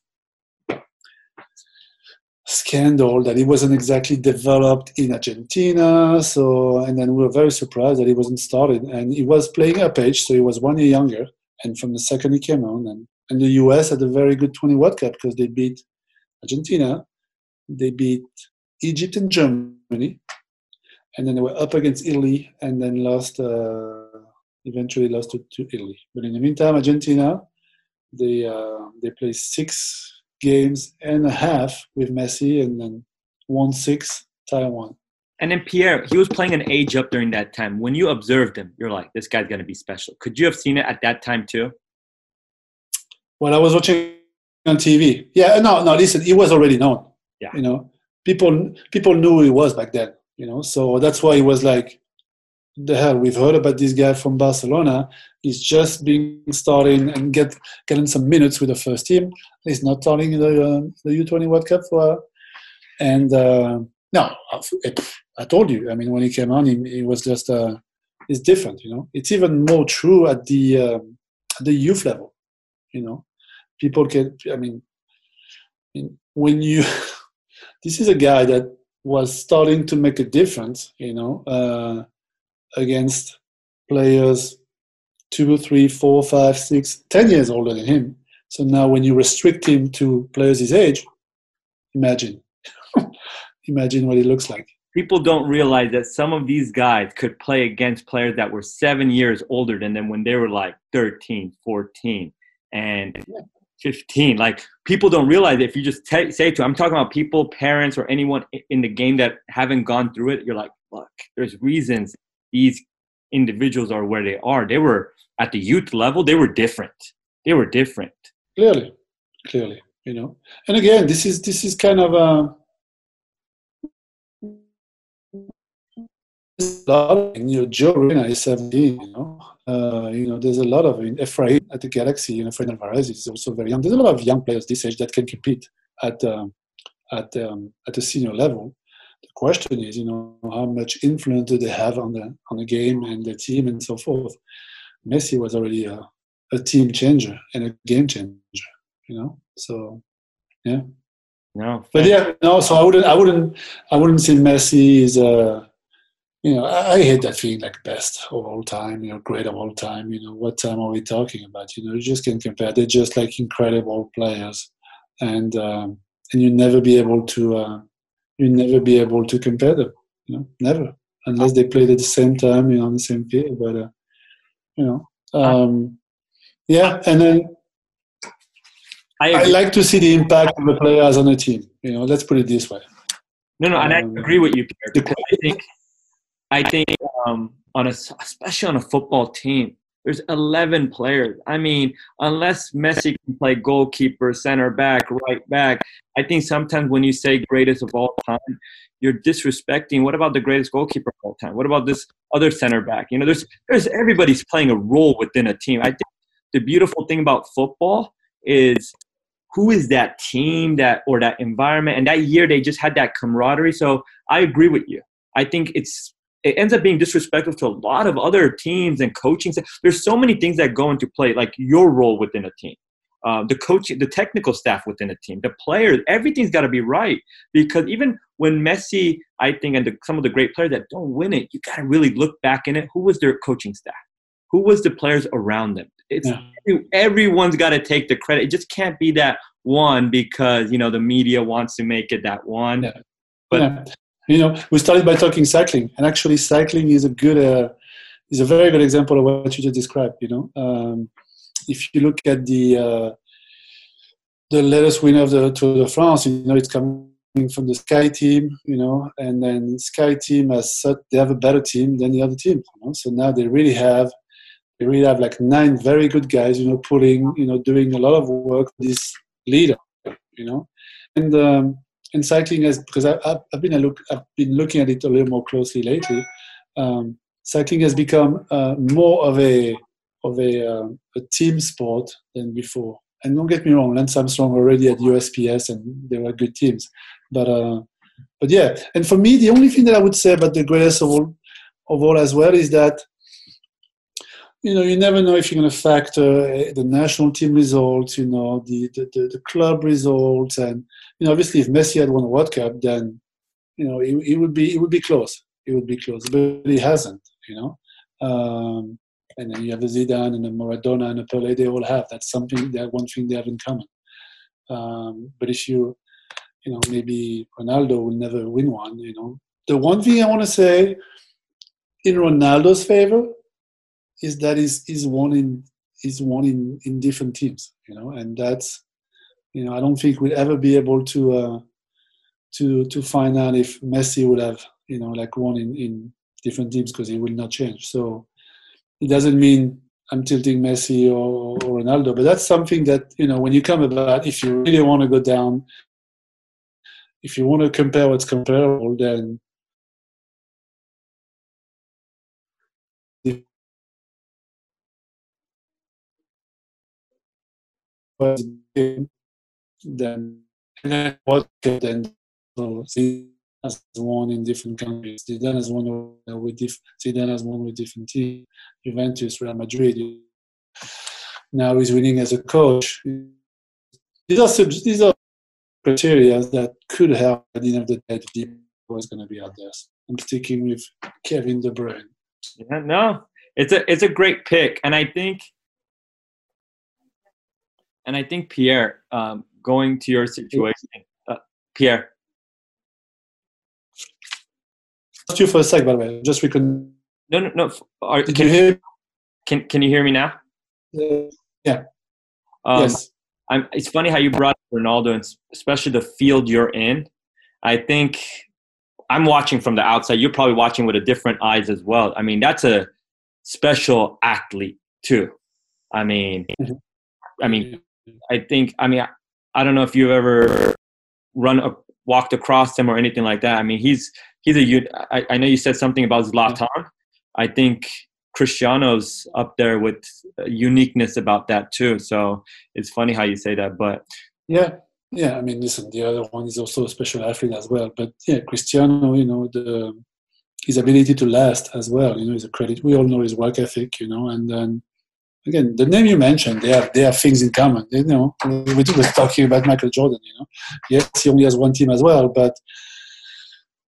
scandal that it wasn't exactly developed in Argentina. So, and then we were very surprised that he wasn't started, and he was playing up age, so he was one year younger. And from the second he came on, and and the US had a very good 20 World Cup because they beat Argentina, they beat Egypt and Germany, and then they were up against Italy and then lost, uh, eventually lost to, to Italy. But in the meantime, Argentina, they, uh, they played six games and a half with Messi and then won six, Taiwan. And then Pierre, he was playing an age up during that time. When you observed him, you're like, this guy's gonna be special. Could you have seen it at that time too? When I was watching on TV, yeah, no, no, listen, he was already known. Yeah. You know, people people knew who he was back then. You know, so that's why he was like, the hell, we've heard about this guy from Barcelona. He's just being starting and get getting some minutes with the first team. He's not starting in the uh, the U20 World Cup for, and uh, no, I told you. I mean, when he came on, he, he was just uh, it's different. You know, it's even more true at the um, at the youth level. You know, people can. I mean, when you this is a guy that was starting to make a difference. You know, uh, against players two, three, four, five, six, ten years older than him. So now, when you restrict him to players his age, imagine, imagine what it looks like. People don't realize that some of these guys could play against players that were seven years older than them when they were like 13, 14, and 15. Like, people don't realize if you just t- say to, I'm talking about people, parents, or anyone in the game that haven't gone through it, you're like, look, there's reasons these individuals are where they are. They were at the youth level, they were different. They were different. Clearly, clearly, you know. And again, this is this is kind of a. a lot of, you know, Gio Reyna is 17, you know. Uh, you know, there's a lot of in Efrain at the Galaxy, you know, Efrain Alvarez is also very young. There's a lot of young players this age that can compete at um, at um, at the senior level. The question is, you know, how much influence do they have on the on the game and the team and so forth. Messi was already a, a team changer and a game changer, you know. So yeah. No, but yeah, no. So I wouldn't, I wouldn't, I wouldn't say Messi is a, you know, I, I hate that feeling like best of all time, you know, great of all time. You know, what time are we talking about? You know, you just can't compare. They're just like incredible players, and um, and you never be able to, uh, you never be able to compare them. You know, never unless they played at the same time, you know, on the same field. But uh, you know, um, yeah, and then I I like to see the impact of the players on the team. You know, let's put it this way. No, no, and I Um, agree with you, Pierre. I think, I think um, on a especially on a football team. There's 11 players. I mean, unless Messi can play goalkeeper, center back, right back, I think sometimes when you say greatest of all time, you're disrespecting. What about the greatest goalkeeper of all time? What about this other center back? You know, there's there's everybody's playing a role within a team. I think the beautiful thing about football is who is that team that or that environment and that year they just had that camaraderie so i agree with you i think it's it ends up being disrespectful to a lot of other teams and coaching there's so many things that go into play like your role within a team uh, the coach the technical staff within a team the players everything's got to be right because even when messi i think and the, some of the great players that don't win it you got to really look back in it who was their coaching staff who was the players around them it's yeah. everyone's got to take the credit. It just can't be that one because you know the media wants to make it that one. Yeah. But yeah. You know, we started by talking cycling, and actually, cycling is a good uh, is a very good example of what you just described. You know, um, if you look at the uh, the latest winner of the Tour de France, you know, it's coming from the Sky team, you know, and then Sky team has such they have a better team than the other team. You know? So now they really have they really have like nine very good guys, you know, pulling, you know, doing a lot of work. This leader, you know, and um, and cycling has because I, have I've been look I've been looking at it a little more closely lately. Um, cycling has become uh, more of a of a, uh, a team sport than before. And don't get me wrong, Lance Armstrong already at USPS, and they were good teams. But uh, but yeah, and for me, the only thing that I would say about the greatest of all of all as well is that you know, you never know if you're going to factor eh, the national team results, you know, the, the, the, club results, and you know, obviously, if Messi had won a World Cup, then you know, it, it would be it would be close. It would be close, but he hasn't, you know. Um, and then you have the Zidane and a Maradona and a Pelé. They all have that's something that one thing they have in common. Um, but if you, you know, maybe Ronaldo will never win one. You know, the one thing I want to say in Ronaldo's favor is that is is one in is one in in different teams, you know, and that's you know I don't think we'll ever be able to uh, to to find out if Messi would have you know like one in in different teams because he will not change. So it doesn't mean I'm tilting Messi or, or Ronaldo, but that's something that you know when you come about if you really want to go down, if you want to compare what's comparable, then was then what then so has won in different countries. Zidane has won with diff- has won with different teams. Juventus, Real Madrid. Now he's winning as a coach. These are these are criteria that could help at the end of the day. The was going to be out there. I'm sticking with Kevin De Bruyne. Yeah, no, it's a it's a great pick, and I think and I think Pierre, um, going to your situation, uh, Pierre. Lost you for a sec, by the way. Just we could. No, no, no. Are, Did can, you hear? Can Can you hear me now? Uh, yeah. Um, yes. I'm, it's funny how you brought Ronaldo, and especially the field you're in. I think I'm watching from the outside. You're probably watching with a different eyes as well. I mean, that's a special athlete too. I mean, mm-hmm. I mean, I think, I mean, I, don't know if you've ever run a, walked across him or anything like that. I mean, he's he's a. I, I know you said something about Zlatan. I think Cristiano's up there with uniqueness about that too. So it's funny how you say that, but yeah, yeah. I mean, listen, the other one is also a special athlete as well. But yeah, Cristiano, you know, the his ability to last as well. You know, is a credit. We all know his work ethic. You know, and then again, the name you mentioned, they have they have things in common. You know, we were talking about Michael Jordan. You know, yes, he only has one team as well, but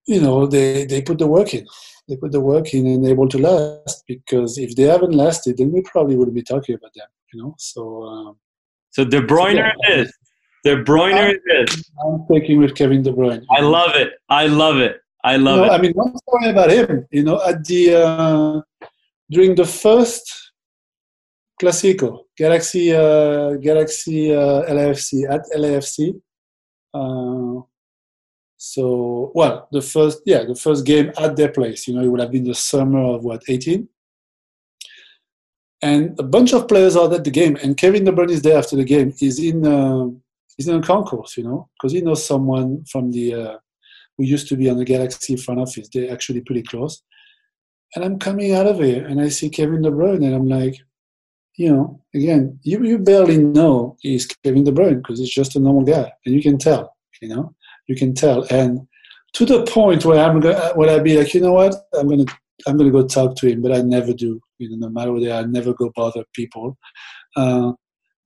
you know, they they put the work in. They put the work in and able to last because if they haven't lasted, then we probably wouldn't be talking about them. You know, so. Um, so De Bruyne so yeah, is. De Bruyne is. I'm taking with Kevin De Bruyne. I love it. I love it. I love you know, it. I mean, one story about him. You know, at the uh, during the first Classico, Galaxy, uh, Galaxy uh, LAFC at LAFC. Uh, So, well, the first, yeah, the first game at their place, you know, it would have been the summer of what, 18? And a bunch of players are at the game, and Kevin De Bruyne is there after the game. He's in, uh, he's in a concourse, you know, because he knows someone from the, uh, who used to be on the Galaxy front office. They're actually pretty close. And I'm coming out of here, and I see Kevin De Bruyne, and I'm like, you know, again, you, you barely know he's Kevin De Bruyne because he's just a normal guy, and you can tell, you know, you can tell. And to the point where I'm gonna, where I'd be like, you know what, I'm gonna, I'm gonna go talk to him, but I never do. You know, no matter what I never go bother people. Uh,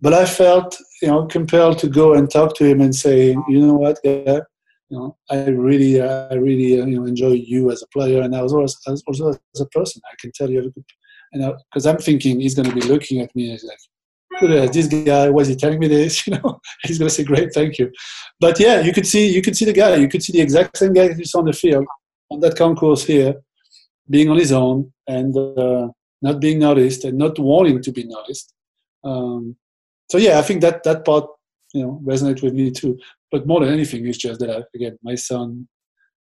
but I felt, you know, compelled to go and talk to him and say, you know what, yeah, you know, I really, I really, uh, you know, enjoy you as a player, and I was also, also as a person. I can tell you have a good and because I'm thinking he's going to be looking at me and he's like, this guy, was he telling me this?" You know, he's going to say, "Great, thank you." But yeah, you could see, you could see the guy, you could see the exact same guy you saw on the field on that concourse here, being on his own and uh, not being noticed and not wanting to be noticed. Um, so yeah, I think that that part, you know, resonates with me too. But more than anything, it's just that I, again, my son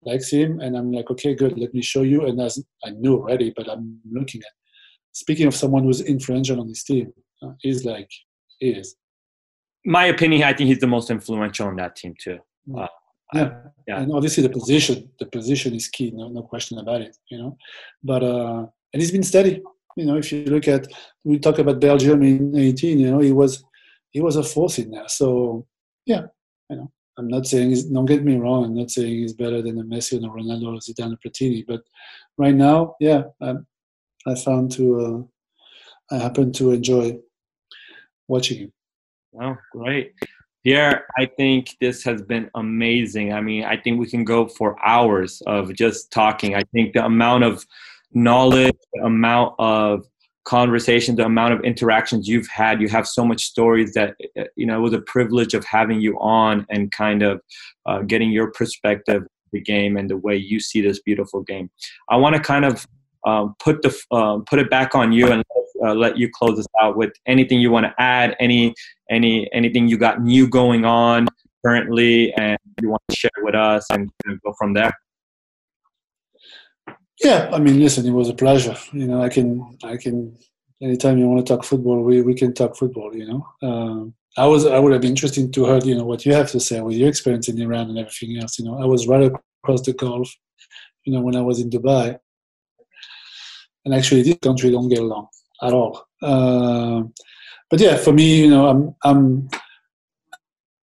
likes him, and I'm like, okay, good, let me show you. And as I knew already, but I'm looking at speaking of someone who's influential on this team, uh, he's like he is. My opinion, I think he's the most influential on that team too. Uh, yeah. I, yeah, and obviously the position, the position is key, no, no question about it. You know, but uh, and he's been steady. You know, if you look at we talk about Belgium in 18, you know, he was he was a force in there. So yeah, you know, I'm not saying he's, don't get me wrong. I'm not saying he's better than a Messi and a Ronaldo or Zidane or Platini, but right now, yeah, I'm, I found to uh, I happen to enjoy watching him. Oh, great. Pierre, I think this has been amazing. I mean, I think we can go for hours of just talking. I think the amount of knowledge, the amount of conversation, the amount of interactions you've had, you have so much stories that, you know, it was a privilege of having you on and kind of uh, getting your perspective of the game and the way you see this beautiful game. I want to kind of um, put the um, put it back on you and uh, let you close this out with anything you want to add, any any anything you got new going on currently, and you want to share with us, and go from there. Yeah, I mean, listen, it was a pleasure. You know, I can I can anytime you want to talk football, we, we can talk football. You know, um, I was I would have been interested to hear you know what you have to say with your experience in Iran and everything else. You know, I was right across the Gulf. You know, when I was in Dubai, and actually this country don't get along at all. Uh, but yeah, for me, you know, I'm, I'm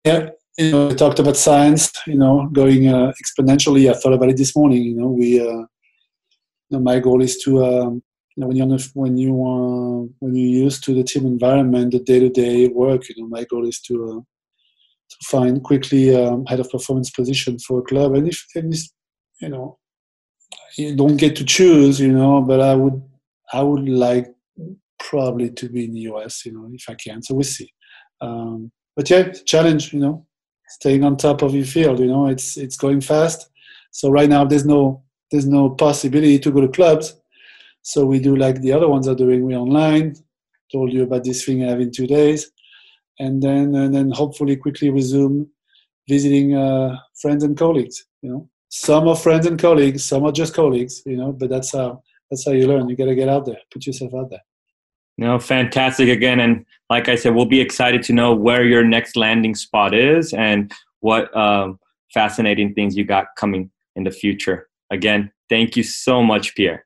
yeah, you know, talked about science, you know, going uh, exponentially. I thought about it this morning. You know, we, uh, you know, my goal is to, um, you know, when you're when you uh, when you're used to the team environment, the day-to-day work, you know, my goal is to uh, to find quickly um, head of performance position for a club, and if, and you know, you don't get to choose, you know, but I would I would like probably to be in the US, you know, if I can. So we'll see. Um, but yeah, challenge, you know, staying on top of your field. You know, it's it's going fast. So right now there's no there's no possibility to go to clubs. So we do like the other ones are doing. We online. Told you about this thing I have in two days, and then and then hopefully quickly resume visiting uh, friends and colleagues. You know, some are friends and colleagues, some are just colleagues, you know, but that's how that's how you learn. You gotta get out there, put yourself out there. No, fantastic again. And like I said, we'll be excited to know where your next landing spot is and what um, fascinating things you got coming in the future. Again, thank you so much, Pierre.